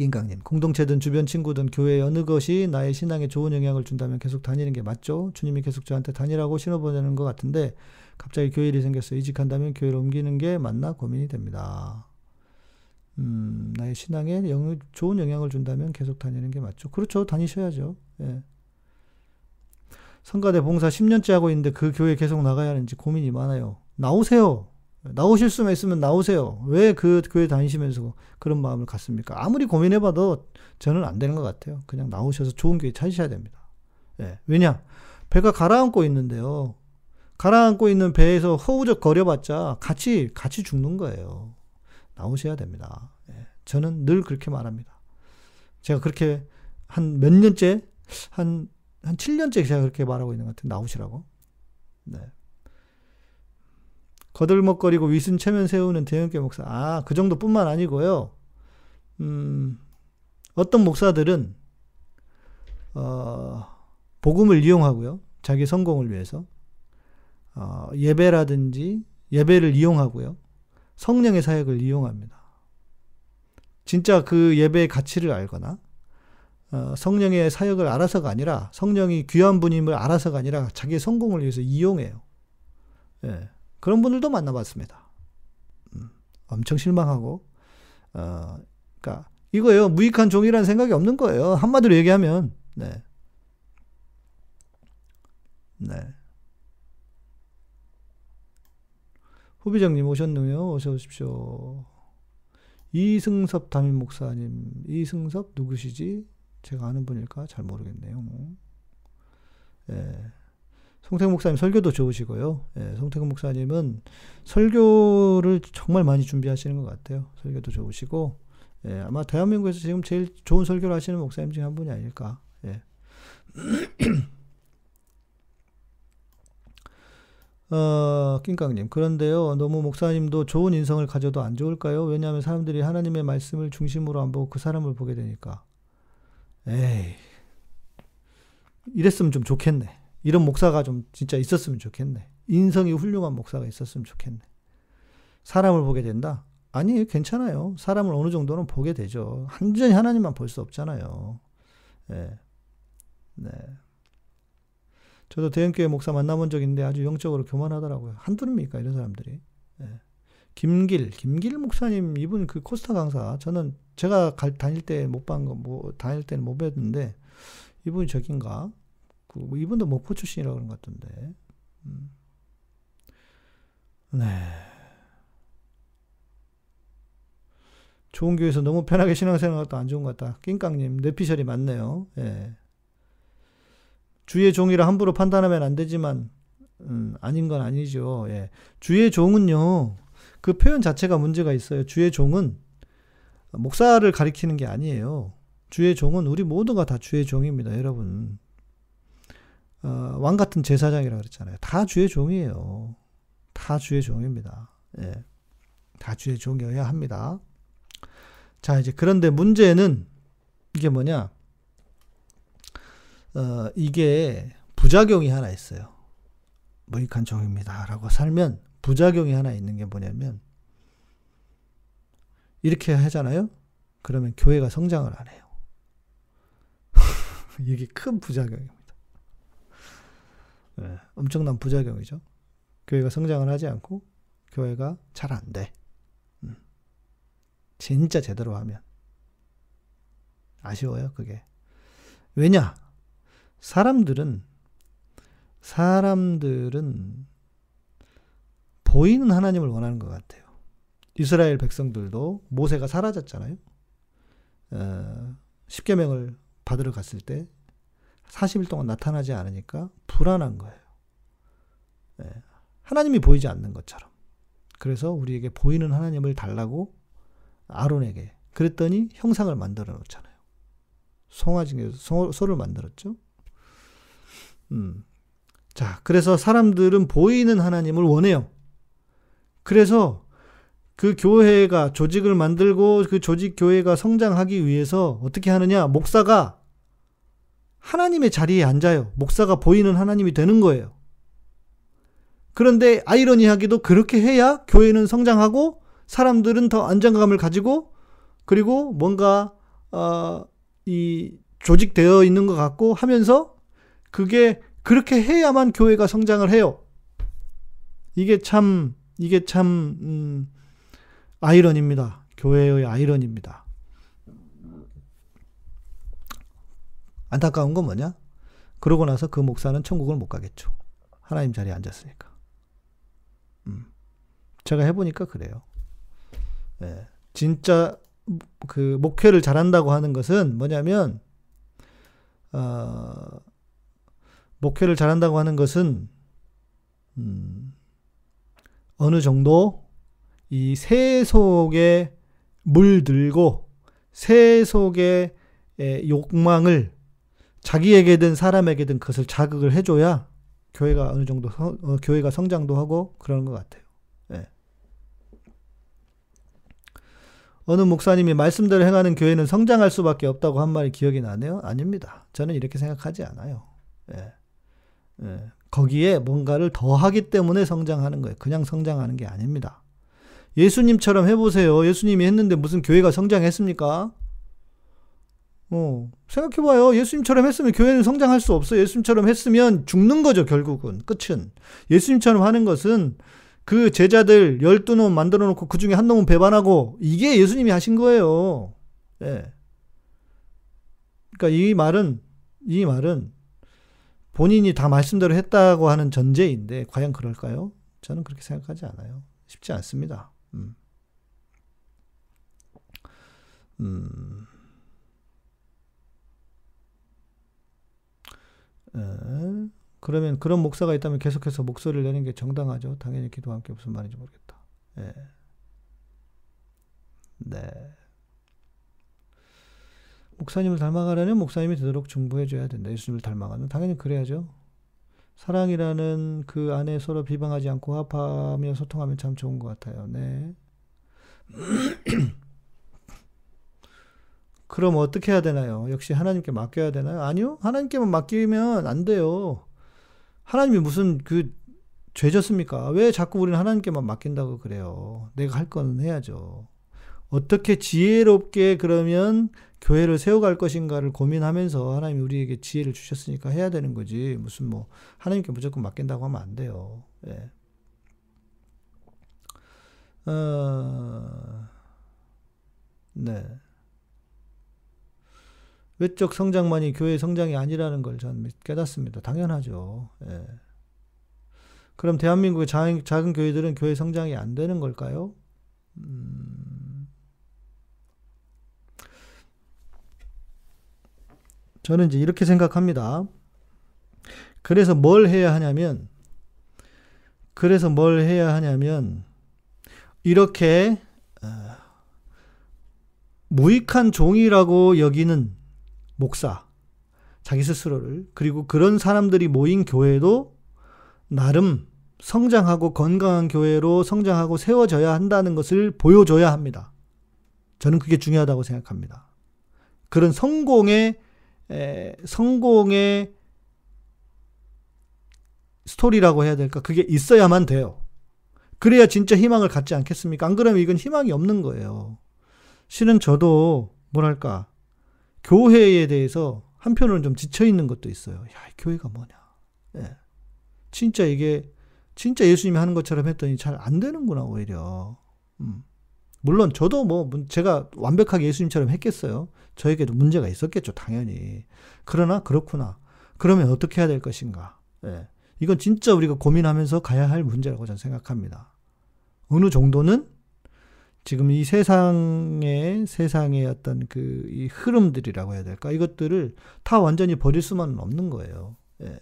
김강님, 공동체든 주변 친구든 교회 어느 것이 나의 신앙에 좋은 영향을 준다면 계속 다니는 게 맞죠? 주님이 계속 저한테 다니라고 신어보내는 것 같은데 갑자기 교회 일이 생겼어요. 이직한다면 교회를 옮기는 게 맞나 고민이 됩니다. 음, 나의 신앙에 영, 좋은 영향을 준다면 계속 다니는 게 맞죠. 그렇죠. 다니셔야죠. 예. 성가대 봉사 10년째 하고 있는데 그 교회 계속 나가야 하는지 고민이 많아요. 나오세요. 나오실 수만 있으면 나오세요. 왜 그 교회 다니시면서 그런 마음을 갖습니까? 아무리 고민해봐도 저는 안 되는 것 같아요. 그냥 나오셔서 좋은 교회 찾으셔야 됩니다. 예. 왜냐? 배가 가라앉고 있는데요. 가라앉고 있는 배에서 허우적 거려봤자 같이, 같이 죽는 거예요. 나오셔야 됩니다. 예. 저는 늘 그렇게 말합니다. 제가 그렇게 한 몇 년째, 한, 한 7년째 제가 그렇게 말하고 있는 것 같아요. 나오시라고. 네. 거들먹거리고 위순 체면 세우는 대형교 목사. 아, 그 정도뿐만 아니고요. 음, 어떤 목사들은, 어, 복음을 이용하고요. 자기 성공을 위해서. 어, 예배라든지 예배를 이용하고요. 성령의 사역을 이용합니다. 진짜 그 예배의 가치를 알거나 어, 성령의 사역을 알아서가 아니라 성령이 귀한 분임을 알아서가 아니라 자기의 성공을 위해서 이용해요. 예. 그런 분들도 만나봤습니다. 음, 엄청 실망하고, 어, 그니까, 이거예요. 무익한 종이라는 생각이 없는 거예요. 한마디로 얘기하면, 네. 네. 후비장님 오셨네요. 어서 오십시오. 이승섭 담임 목사님, 이승섭 누구시지? 제가 아는 분일까? 잘 모르겠네요. 예. 송태근 목사님 설교도 좋으시고요. 예, 송태근 목사님은 설교를 정말 많이 준비하시는 것 같아요. 설교도 좋으시고, 예, 아마 대한민국에서 지금 제일 좋은 설교를 하시는 목사님 중에 한 분이 아닐까. 예. 어, 낑깡님. 그런데요, 너무 목사님도 좋은 인성을 가져도 안 좋을까요? 왜냐하면 사람들이 하나님의 말씀을 중심으로 안 보고 그 사람을 보게 되니까. 에이. 이랬으면 좀 좋겠네. 이런 목사가 좀 진짜 있었으면 좋겠네. 인성이 훌륭한 목사가 있었으면 좋겠네. 사람을 보게 된다? 아니, 괜찮아요. 사람을 어느 정도는 보게 되죠. 완전히 하나님만 볼 수 없잖아요. 네. 네. 저도 대형교회 목사 만나본 적 있는데 아주 영적으로 교만하더라고요. 한둘입니까, 이런 사람들이. 네. 김길, 김길 목사님, 이분 그 코스타 강사. 저는 제가 갈, 다닐 때 못 본 거, 뭐, 다닐 때는 못 뵀는데, 이분이 저긴가? 뭐 이분도 목포 출신이라고 그런 것 같던데. 음. 네. 좋은 교회에서 너무 편하게 신앙생활 것도 안 좋은 것 같다. 낑깡님, 뇌피셜이 맞네요. 예. 주의 종이라 함부로 판단하면 안 되지만, 음, 아닌 건 아니죠. 예. 주의 종은요, 그 표현 자체가 문제가 있어요. 주의 종은 목사를 가리키는 게 아니에요. 주의 종은 우리 모두가 다 주의 종입니다, 여러분. 어, 왕 같은 제사장이라 그랬잖아요. 다 주의 종이에요. 다 주의 종입니다. 예. 다 주의 종이어야 합니다. 자, 이제 그런데 문제는 이게 뭐냐? 어, 이게 부작용이 하나 있어요. 무익한 종입니다. 라고 살면 부작용이 하나 있는 게 뭐냐면 이렇게 하잖아요? 그러면 교회가 성장을 안 해요. 이게 큰 부작용입니다. 네, 엄청난 부작용이죠. 교회가 성장을 하지 않고 교회가 잘 안 돼. 음. 진짜 제대로 하면. 아쉬워요, 그게. 왜냐? 사람들은, 사람들은 보이는 하나님을 원하는 것 같아요. 이스라엘 백성들도 모세가 사라졌잖아요. 어, 10계명을 받으러 갔을 때 40일 동안 나타나지 않으니까 불안한 거예요. 네. 하나님이 보이지 않는 것처럼. 그래서 우리에게 보이는 하나님을 달라고 아론에게 그랬더니 형상을 만들어 놓잖아요. 송아지에서 소를 만들었죠. 음. 자, 그래서 사람들은 보이는 하나님을 원해요. 그래서 그 교회가 조직을 만들고 그 조직 교회가 성장하기 위해서 어떻게 하느냐? 목사가 하나님의 자리에 앉아요. 목사가 보이는 하나님이 되는 거예요. 그런데 아이러니하게도 그렇게 해야 교회는 성장하고 사람들은 더 안정감을 가지고 그리고 뭔가 어, 이 조직되어 있는 것 같고 하면서 그게 그렇게 해야만 교회가 성장을 해요. 이게 참 이게 참 음, 아이러니입니다. 교회의 아이러니입니다. 안타까운 건 뭐냐? 그러고 나서 그 목사는 천국을 못 가겠죠. 하나님 자리에 앉았으니까. 음. 제가 해보니까 그래요. 네. 진짜 그 목회를 잘한다고 하는 것은 뭐냐면 어, 목회를 잘한다고 하는 것은 음, 어느 정도 이 새 속에 물들고 새 속의 욕망을 자기에게든 사람에게든 그것을 자극을 해줘야 교회가 어느 정도 성, 어, 교회가 성장도 하고 그러는 것 같아요. 네. 어느 목사님이 말씀대로 행하는 교회는 성장할 수밖에 없다고 한 말이 기억이 나네요. 아닙니다. 저는 이렇게 생각하지 않아요. 네. 네. 거기에 뭔가를 더 하기 때문에 성장하는 거예요. 그냥 성장하는 게 아닙니다. 예수님처럼 해보세요. 예수님이 했는데 무슨 교회가 성장했습니까? 어, 생각해봐요. 예수님처럼 했으면 교회는 성장할 수 없어요. 예수님처럼 했으면 죽는 거죠, 결국은. 끝은. 예수님처럼 하는 것은 그 제자들 12놈 만들어 놓고 그 중에 한 놈은 배반하고 이게 예수님이 하신 거예요. 예. 네. 그러니까 이 말은, 이 말은 본인이 다 말씀대로 했다고 하는 전제인데, 과연 그럴까요? 저는 그렇게 생각하지 않아요. 쉽지 않습니다. 음. 음. 에, 그러면 그런 목사가 있다면 계속해서 목소리를 내는 게 정당하죠. 당연히 기도와 함께 무슨 말인지 모르겠다. 예. 네. 목사님을 닮아가려면 목사님이 되도록 중보해줘야 된다. 예수님을 닮아가는 당연히 그래야죠. 사랑이라는 그 안에 서로 비방하지 않고 화합하며 소통하면 참 좋은 것 같아요. 네. 그럼 어떻게 해야 되나요? 역시 하나님께 맡겨야 되나요? 아니요. 하나님께만 맡기면 안 돼요. 하나님이 무슨 그 죄졌습니까? 왜 자꾸 우리는 하나님께만 맡긴다고 그래요? 내가 할 건 해야죠. 어떻게 지혜롭게 그러면 교회를 세워갈 것인가를 고민하면서 하나님이 우리에게 지혜를 주셨으니까 해야 되는 거지. 무슨 뭐 하나님께 무조건 맡긴다고 하면 안 돼요. 예. 어, 네. 외적 성장만이 교회 성장이 아니라는 걸 저는 깨닫습니다. 당연하죠. 예. 그럼 대한민국의 작은, 작은, 교회들은 교회 성장이 안 되는 걸까요? 음, 저는 이제 이렇게 생각합니다. 그래서 뭘 해야 하냐면, 그래서 뭘 해야 하냐면, 이렇게, 어, 무익한 종이라고 여기는 목사, 자기 스스로를, 그리고 그런 사람들이 모인 교회도 나름 성장하고 건강한 교회로 성장하고 세워져야 한다는 것을 보여줘야 합니다. 저는 그게 중요하다고 생각합니다. 그런 성공의, 에, 성공의 스토리라고 해야 될까? 그게 있어야만 돼요. 그래야 진짜 희망을 갖지 않겠습니까? 안 그러면 이건 희망이 없는 거예요. 실은 저도, 뭐랄까, 교회에 대해서 한편으로는 좀 지쳐 있는 것도 있어요. 야, 교회가 뭐냐. 예. 진짜 이게 진짜 예수님이 하는 것처럼 했더니 잘 안 되는구나 오히려. 음. 물론 저도 뭐 제가 완벽하게 예수님처럼 했겠어요. 저에게도 문제가 있었겠죠, 당연히. 그러나 그렇구나. 그러면 어떻게 해야 될 것인가? 예. 이건 진짜 우리가 고민하면서 가야 할 문제라고 저는 생각합니다. 어느 정도는 지금 이 세상의 세상의 어떤 그 이 흐름들이라고 해야 될까 이것들을 다 완전히 버릴 수만은 없는 거예요. 예.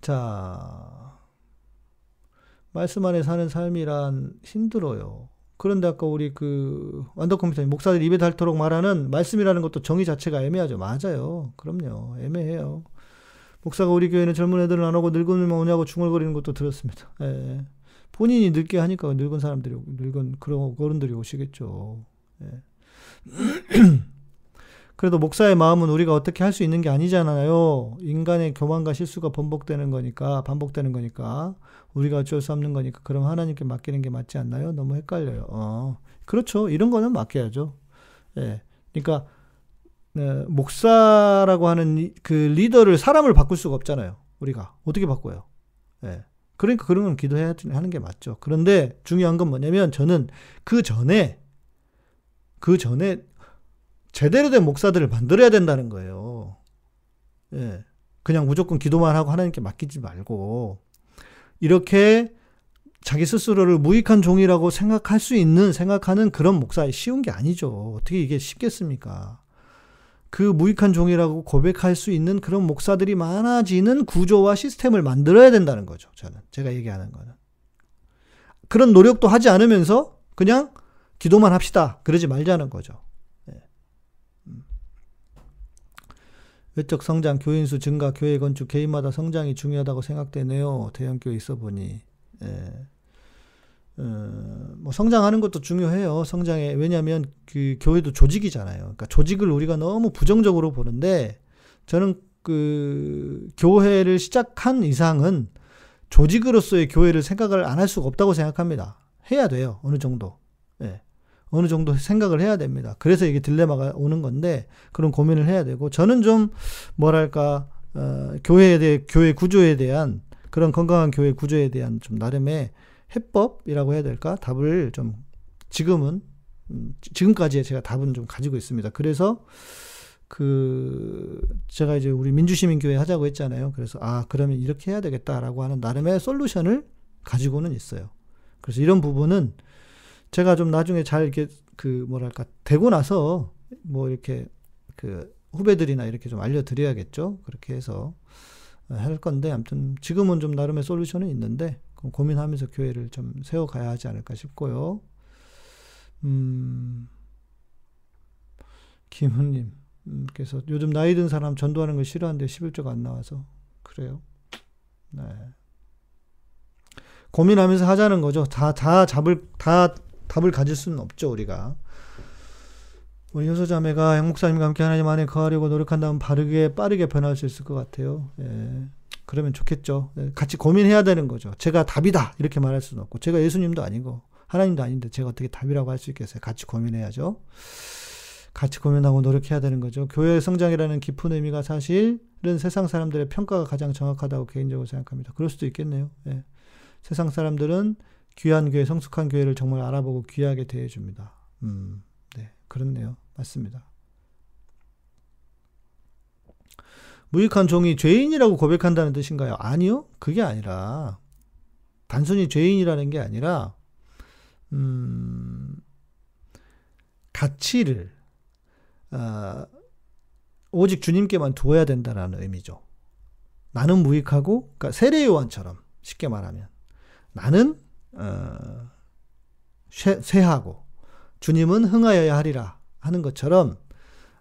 자 말씀 안에 사는 삶이란 힘들어요. 그런데 아까 우리 그 완더컴퓨터님 목사들 입에 닳도록 말하는 말씀이라는 것도 정의 자체가 애매하죠. 맞아요. 그럼요. 애매해요. 목사가 우리 교회는 젊은 애들은 안 오고 늙은이만 오냐고 중얼거리는 것도 들었습니다. 예. 본인이 늙게 하니까 늙은 사람들이 늙은 그런 어른들이 오시겠죠. 예. 그래도 목사의 마음은 우리가 어떻게 할 수 있는 게 아니잖아요. 인간의 교만과 실수가 번복되는 거니까 반복되는 거니까 우리가 어쩔 수 없는 거니까 그럼 하나님께 맡기는 게 맞지 않나요? 너무 헷갈려요. 어. 그렇죠. 이런 거는 맡겨야죠. 예. 그러니까 네, 목사라고 하는 그 리더를 사람을 바꿀 수가 없잖아요. 우리가 어떻게 바꿔요? 예. 그러니까 그런 건 기도해야 하는 게 맞죠. 그런데 중요한 건 뭐냐면 저는 그 전에 그 전에 제대로 된 목사들을 만들어야 된다는 거예요. 예. 그냥 무조건 기도만 하고 하나님께 맡기지 말고 이렇게 자기 스스로를 무익한 종이라고 생각할 수 있는 생각하는 그런 목사에 쉬운 게 아니죠. 어떻게 이게 쉽겠습니까? 그 무익한 종이라고 고백할 수 있는 그런 목사들이 많아지는 구조와 시스템을 만들어야 된다는 거죠. 저는 제가 얘기하는 거는 그런 노력도 하지 않으면서 그냥 기도만 합시다. 그러지 말자는 거죠. 외적 성장, 교인수 증가, 교회 건축, 개인마다 성장이 중요하다고 생각되네요. 대형교회 있어 보니. 예. 어, 뭐 성장하는 것도 중요해요. 성장에 왜냐하면 그 교회도 조직이잖아요. 그러니까 조직을 우리가 너무 부정적으로 보는데 저는 그 교회를 시작한 이상은 조직으로서의 교회를 생각을 안 할 수가 없다고 생각합니다. 해야 돼요. 어느 정도. 예. 어느 정도 생각을 해야 됩니다. 그래서 이게 딜레마가 오는 건데 그런 고민을 해야 되고 저는 좀 뭐랄까 어, 교회에 대해 교회 구조에 대한 그런 건강한 교회 구조에 대한 좀 나름의 해법이라고 해야 될까 답을 좀 지금은 음, 지금까지의 제가 답은 좀 가지고 있습니다. 그래서 그 제가 이제 우리 민주시민교회 하자고 했잖아요. 그래서 아 그러면 이렇게 해야 되겠다라고 하는 나름의 솔루션을 가지고는 있어요. 그래서 이런 부분은 제가 좀 나중에 잘 이렇게 그 뭐랄까 되고 나서 뭐 이렇게 그 후배들이나 이렇게 좀 알려드려야겠죠. 그렇게 해서 할 건데 아무튼 지금은 좀 나름의 솔루션은 있는데 고민하면서 교회를 좀 세워가야 하지 않을까 싶고요. 음, 김훈님 께서 요즘 나이 든 사람 전도하는 거 싫어하는데 11조가 안 나와서 그래요. 네. 고민하면서 하자는 거죠. 다, 다 잡을, 다 답을 가질 수는 없죠, 우리가. 우리 효소자매가 행목사님과 함께 하나님 안에 거하려고 노력한다면 바르게, 빠르게 변할 수 있을 것 같아요. 예. 그러면 좋겠죠. 예. 같이 고민해야 되는 거죠. 제가 답이다. 이렇게 말할 수는 없고. 제가 예수님도 아니고, 하나님도 아닌데, 제가 어떻게 답이라고 할 수 있겠어요. 같이 고민해야죠. 같이 고민하고 노력해야 되는 거죠. 교회의 성장이라는 깊은 의미가 사실은 세상 사람들의 평가가 가장 정확하다고 개인적으로 생각합니다. 그럴 수도 있겠네요. 예. 세상 사람들은 귀한 교회, 성숙한 교회를 정말 알아보고 귀하게 대해줍니다. 음, 네, 그렇네요. 맞습니다. 무익한 종이 죄인이라고 고백한다는 뜻인가요? 아니요. 그게 아니라, 단순히 죄인이라는 게 아니라, 음, 가치를, 어, 오직 주님께만 두어야 된다는 의미죠. 나는 무익하고, 그러니까 세례 요한처럼 쉽게 말하면 나는 어, 쇠하고 주님은 흥하여야 하리라 하는 것처럼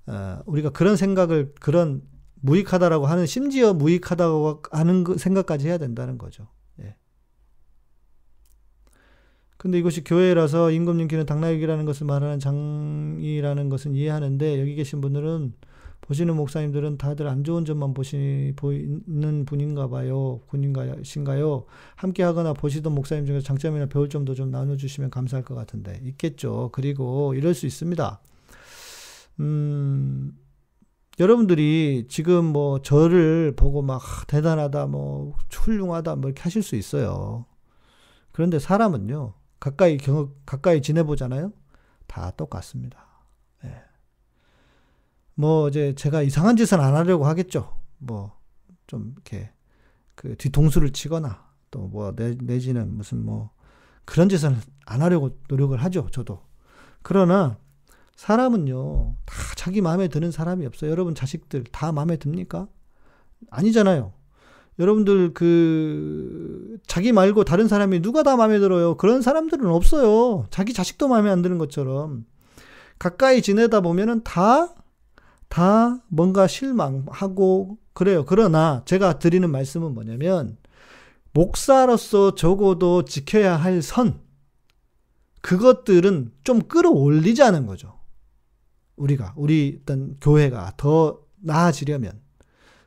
어, 우리가 그런 생각을 그런 무익하다라고 하는 심지어 무익하다고 하는 그 생각까지 해야 된다는 거죠. 예. 근데 이것이 교회라서 임금님께는 당나귀라는 것을 말하는 장이라는 것은 이해하는데 여기 계신 분들은 보시는 목사님들은 다들 안 좋은 점만 보시, 보이는 분인가 봐요. 군인가신가요? 함께 하거나 보시던 목사님 중에 장점이나 배울 점도 좀 나눠주시면 감사할 것 같은데. 있겠죠. 그리고 이럴 수 있습니다. 음, 여러분들이 지금 뭐 저를 보고 막 대단하다, 뭐 훌륭하다, 뭐 이렇게 하실 수 있어요. 그런데 사람은요, 가까이 경, 가까이 지내보잖아요? 다 똑같습니다. 뭐 이제 제가 이상한 짓은 안 하려고 하겠죠. 뭐 좀 이렇게 그 뒤통수를 치거나 또 뭐 내지는 무슨 뭐 그런 짓은 안 하려고 노력을 하죠. 저도. 그러나 사람은요 다 자기 마음에 드는 사람이 없어요. 여러분 자식들 다 마음에 듭니까? 아니잖아요. 여러분들 그 자기 말고 다른 사람이 누가 다 마음에 들어요? 그런 사람들은 없어요. 자기 자식도 마음에 안 드는 것처럼 가까이 지내다 보면은 다 다 뭔가 실망하고 그래요. 그러나 제가 드리는 말씀은 뭐냐면 목사로서 적어도 지켜야 할 선, 그것들은 좀 끌어올리자는 거죠. 우리가, 우리 어떤 교회가 더 나아지려면.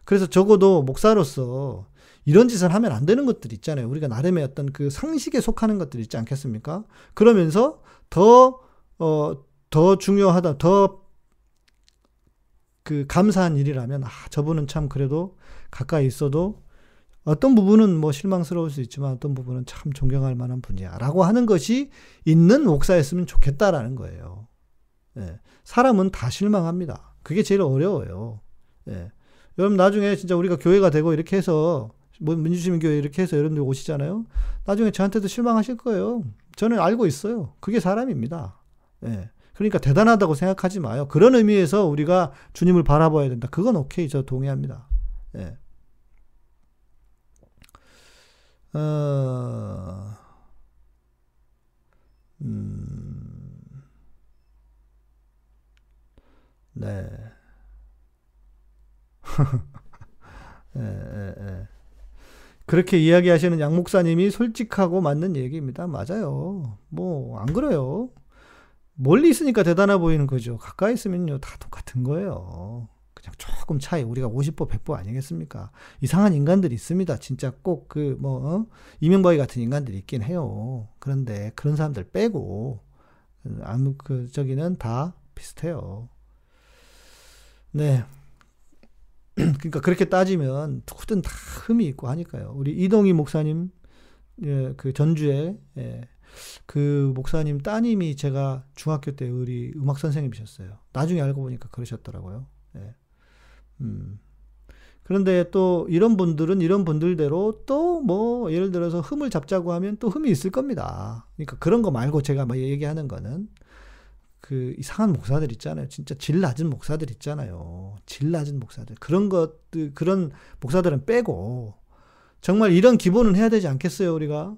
그래서 적어도 목사로서 이런 짓을 하면 안 되는 것들 있잖아요. 우리가 나름의 어떤 그 상식에 속하는 것들 있지 않겠습니까? 그러면서 더 어, 더 중요하다, 더 그 감사한 일이라면, 아, 저분은 참 그래도 가까이 있어도 어떤 부분은 뭐 실망스러울 수 있지만 어떤 부분은 참 존경할 만한 분이야. 라고 하는 것이 있는 목사였으면 좋겠다라는 거예요. 예. 사람은 다 실망합니다. 그게 제일 어려워요. 예. 여러분 나중에 진짜 우리가 교회가 되고 이렇게 해서 뭐 민주시민 교회 이렇게 해서 여러분들 오시잖아요. 나중에 저한테도 실망하실 거예요. 저는 알고 있어요. 그게 사람입니다. 예. 그러니까 대단하다고 생각하지 마요. 그런 의미에서 우리가 주님을 바라봐야 된다. 그건 오케이. 저 동의합니다. 예. 어, 음, 네. 예, 예, 예. 그렇게 이야기하시는 양 목사님이 솔직하고 맞는 얘기입니다. 맞아요. 뭐, 안 그래요. 멀리 있으니까 대단해 보이는 거죠. 가까이 있으면요, 다 똑같은 거예요. 그냥 조금 차이. 우리가 50보, 100보 아니겠습니까? 이상한 인간들이 있습니다. 진짜 꼭 그, 뭐, 어? 이명박이 같은 인간들이 있긴 해요. 그런데 그런 사람들 빼고, 아무, 그, 저기는 다 비슷해요. 네. 그러니까 그렇게 따지면 누구든 다 흠이 있고 하니까요. 우리 이동희 목사님, 예, 그 전주에, 예, 그 목사님 따님이 제가 중학교 때 우리 음악 선생님이셨어요. 나중에 알고 보니까 그러셨더라고요. 예. 음. 그런데 또 이런 분들은 이런 분들대로 또 뭐 예를 들어서 흠을 잡자고 하면 또 흠이 있을 겁니다. 그러니까 그런 거 말고 제가 막 얘기하는 거는 그 이상한 목사들 있잖아요. 진짜 질 낮은 목사들 있잖아요. 질 낮은 목사들. 그런 것들, 그런 목사들은 빼고 정말 이런 기본은 해야 되지 않겠어요, 우리가?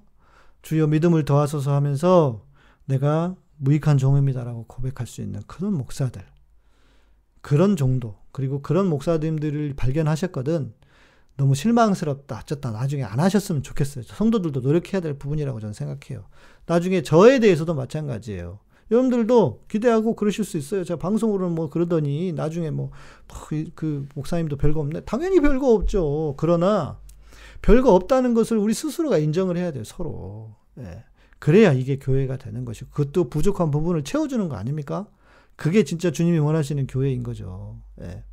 주여 믿음을 더하소서 하면서 내가 무익한 종입니다라고 고백할 수 있는 그런 목사들. 그런 정도. 그리고 그런 목사님들을 발견하셨거든. 너무 실망스럽다. 어쩌다 나중에 안 하셨으면 좋겠어요. 성도들도 노력해야 될 부분이라고 저는 생각해요. 나중에 저에 대해서도 마찬가지예요. 여러분들도 기대하고 그러실 수 있어요. 제가 방송으로는 뭐 그러더니 나중에 뭐, 뭐그 목사님도 별거 없네. 당연히 별거 없죠. 그러나 별거 없다는 것을 우리 스스로가 인정을 해야 돼요. 서로. 예. 그래야 이게 교회가 되는 것이고 그것도 부족한 부분을 채워주는 거 아닙니까? 그게 진짜 주님이 원하시는 교회인 거죠. 예.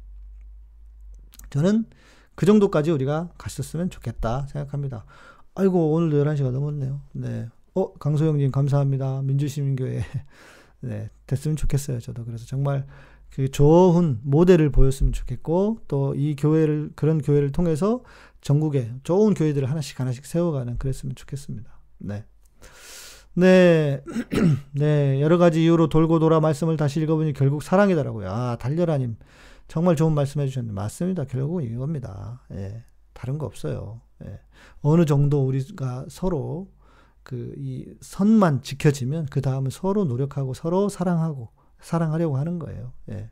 저는 그 정도까지 우리가 갔었으면 좋겠다 생각합니다. 아이고, 오늘도 11시가 넘었네요. 네. 어, 강소영님, 감사합니다. 민주시민교회. 네, 됐으면 좋겠어요. 저도. 그래서 정말 그 좋은 모델을 보였으면 좋겠고, 또 이 교회를, 그런 교회를 통해서 전국에 좋은 교회들을 하나씩 하나씩 세워가는 그랬으면 좋겠습니다. 네. 네, 네, 여러 가지 이유로 돌고 돌아 말씀을 다시 읽어보니 결국 사랑이더라고요. 아, 달려라님. 정말 좋은 말씀 해주셨는데, 맞습니다. 결국은 이겁니다. 예, 다른 거 없어요. 예, 어느 정도 우리가 서로 그, 이 선만 지켜지면, 그 다음은 서로 노력하고, 서로 사랑하고, 사랑하려고 하는 거예요. 예.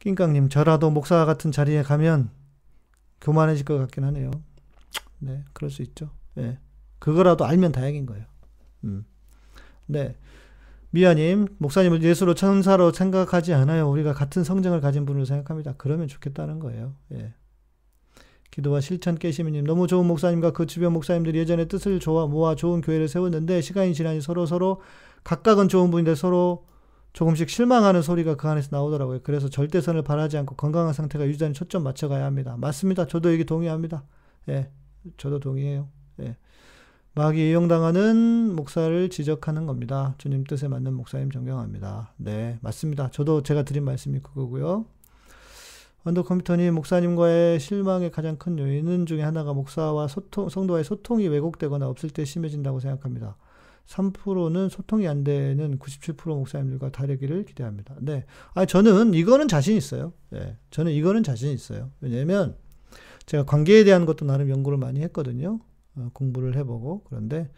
낑깡님, 저라도 목사 같은 자리에 가면 교만해질 것 같긴 하네요. 네, 그럴 수 있죠. 예. 그거라도 알면 다행인 거예요. 음. 네. 미아님, 목사님을 예수로 천사로 생각하지 않아요. 우리가 같은 성정을 가진 분으로 생각합니다. 그러면 좋겠다는 거예요. 예. 기도와 실천 깨시미님, 너무 좋은 목사님과 그 주변 목사님들이 예전에 뜻을 좋아 모아 좋은 교회를 세웠는데 시간이 지나니 서로 서로 각각은 좋은 분인데 서로 조금씩 실망하는 소리가 그 안에서 나오더라고요. 그래서 절대선을 바라지 않고 건강한 상태가 유지하는 초점 맞춰가야 합니다. 맞습니다. 저도 여기 동의합니다. 예, 저도 동의해요. 예. 마귀 이용당하는 목사를 지적하는 겁니다. 주님 뜻에 맞는 목사님 존경합니다. 네, 맞습니다. 저도 제가 드린 말씀이 그거고요. 언더 컴퓨터님 목사님과의 실망의 가장 큰 요인은 중에 하나가 목사와 소통, 성도와의 소통이 왜곡되거나 없을 때 심해진다고 생각합니다. 3%는 소통이 안 되는 97% 목사님들과 다르기를 기대합니다. 네. 아, 저는 이거는 자신 있어요. 네. 저는 이거는 자신 있어요. 왜냐면 제가 관계에 대한 것도 나름 연구를 많이 했거든요. 어, 공부를 해보고 그런데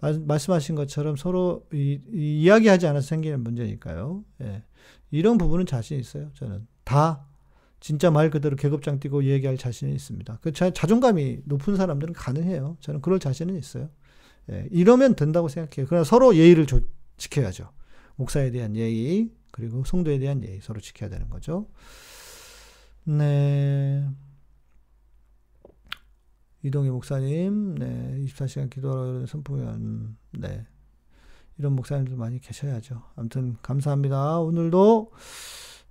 말씀하신 것처럼 서로 이, 이 야기하지 않아서 생기는 문제니까요. 예. 이런 부분은 자신 있어요. 저는 다 진짜 말 그대로 계급장 띄고 얘기할 자신이 있습니다. 그 자, 자존감이 높은 사람들은 가능해요. 저는 그럴 자신은 있어요. 예. 이러면 된다고 생각해요. 그러나 서로 예의를 조, 지켜야죠. 목사에 대한 예의 그리고 성도에 대한 예의 서로 지켜야 되는 거죠. 네. 이동희 목사님, 네, 24시간 기도하라 선포연, 네. 이런 목사님들 많이 계셔야죠. 아무튼 감사합니다. 오늘도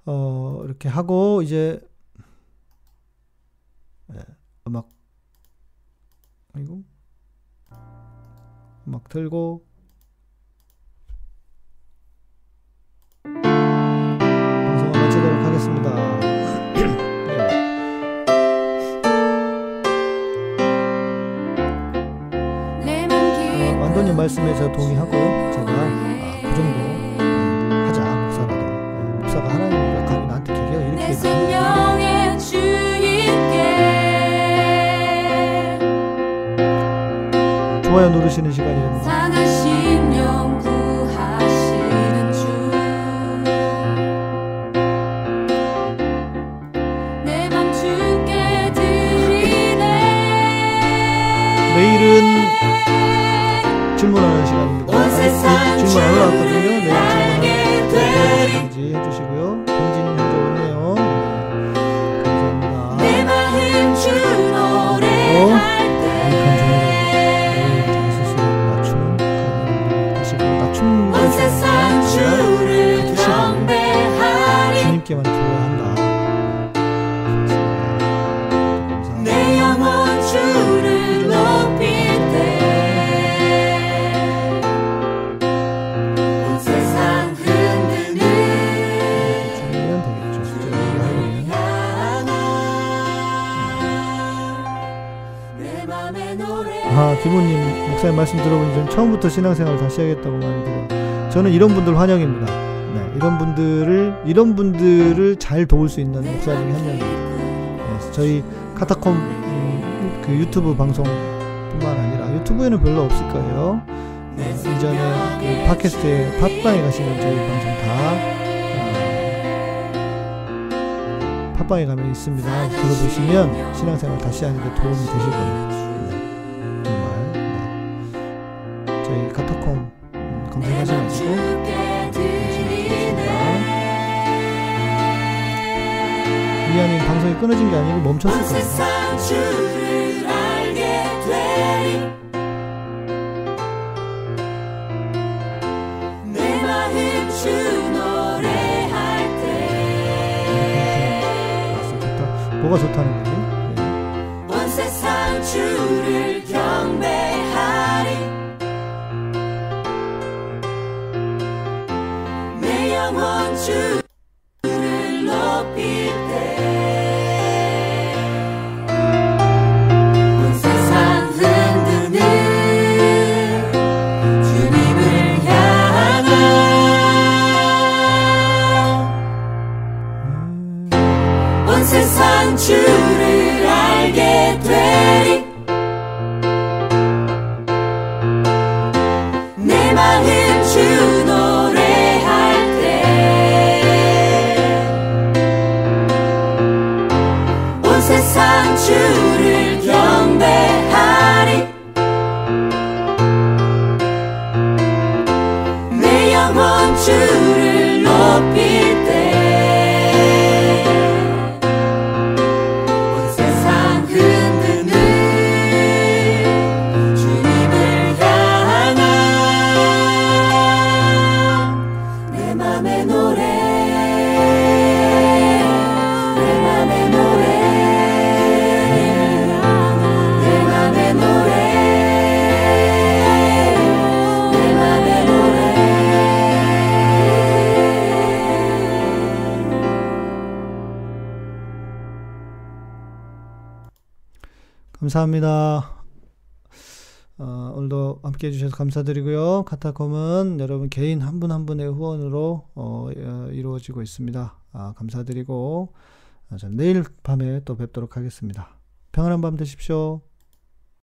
어, 이렇게 하고 이제 네, 음악 아이고 음악 틀고 방송을 마치도록 하겠습니다. 네. 어, 완도님 말씀에 제가 동의하고요. 제가 아, 그 정도 좋아요 누르시는 시간이 됩니다. 목사님 말씀 들어보니 전 처음부터 신앙생활 다시 해야겠다고 많이 들어. 저는 이런 분들 환영입니다. 네, 이런 분들을 이런 분들을 잘 도울 수 있는 목사 중에 한 명입니다. 네, 저희 카타콤 음, 그 유튜브 방송뿐만 아니라 유튜브에는 별로 없을 거예요. 어, 이전에 그 팟캐스트에 팟빵에 가시면 저희 방송 다 어, 팟빵에 가면 있습니다. 들어보시면 신앙생활 다시 하는 데 도움이 되실 거예요. 이하님 방송이 끊어진 게 아니고 멈췄을 알았어, 좋다. 뭐가 좋다는 거지? 감사합니다. 어, 오늘도 함께 해주셔서 감사드리고요. 카타콤은 여러분 개인 한 분 한 분의 후원으로 어, 어, 이루어지고 있습니다. 아, 감사드리고 아, 내일 밤에 또 뵙도록 하겠습니다. 평안한 밤 되십시오.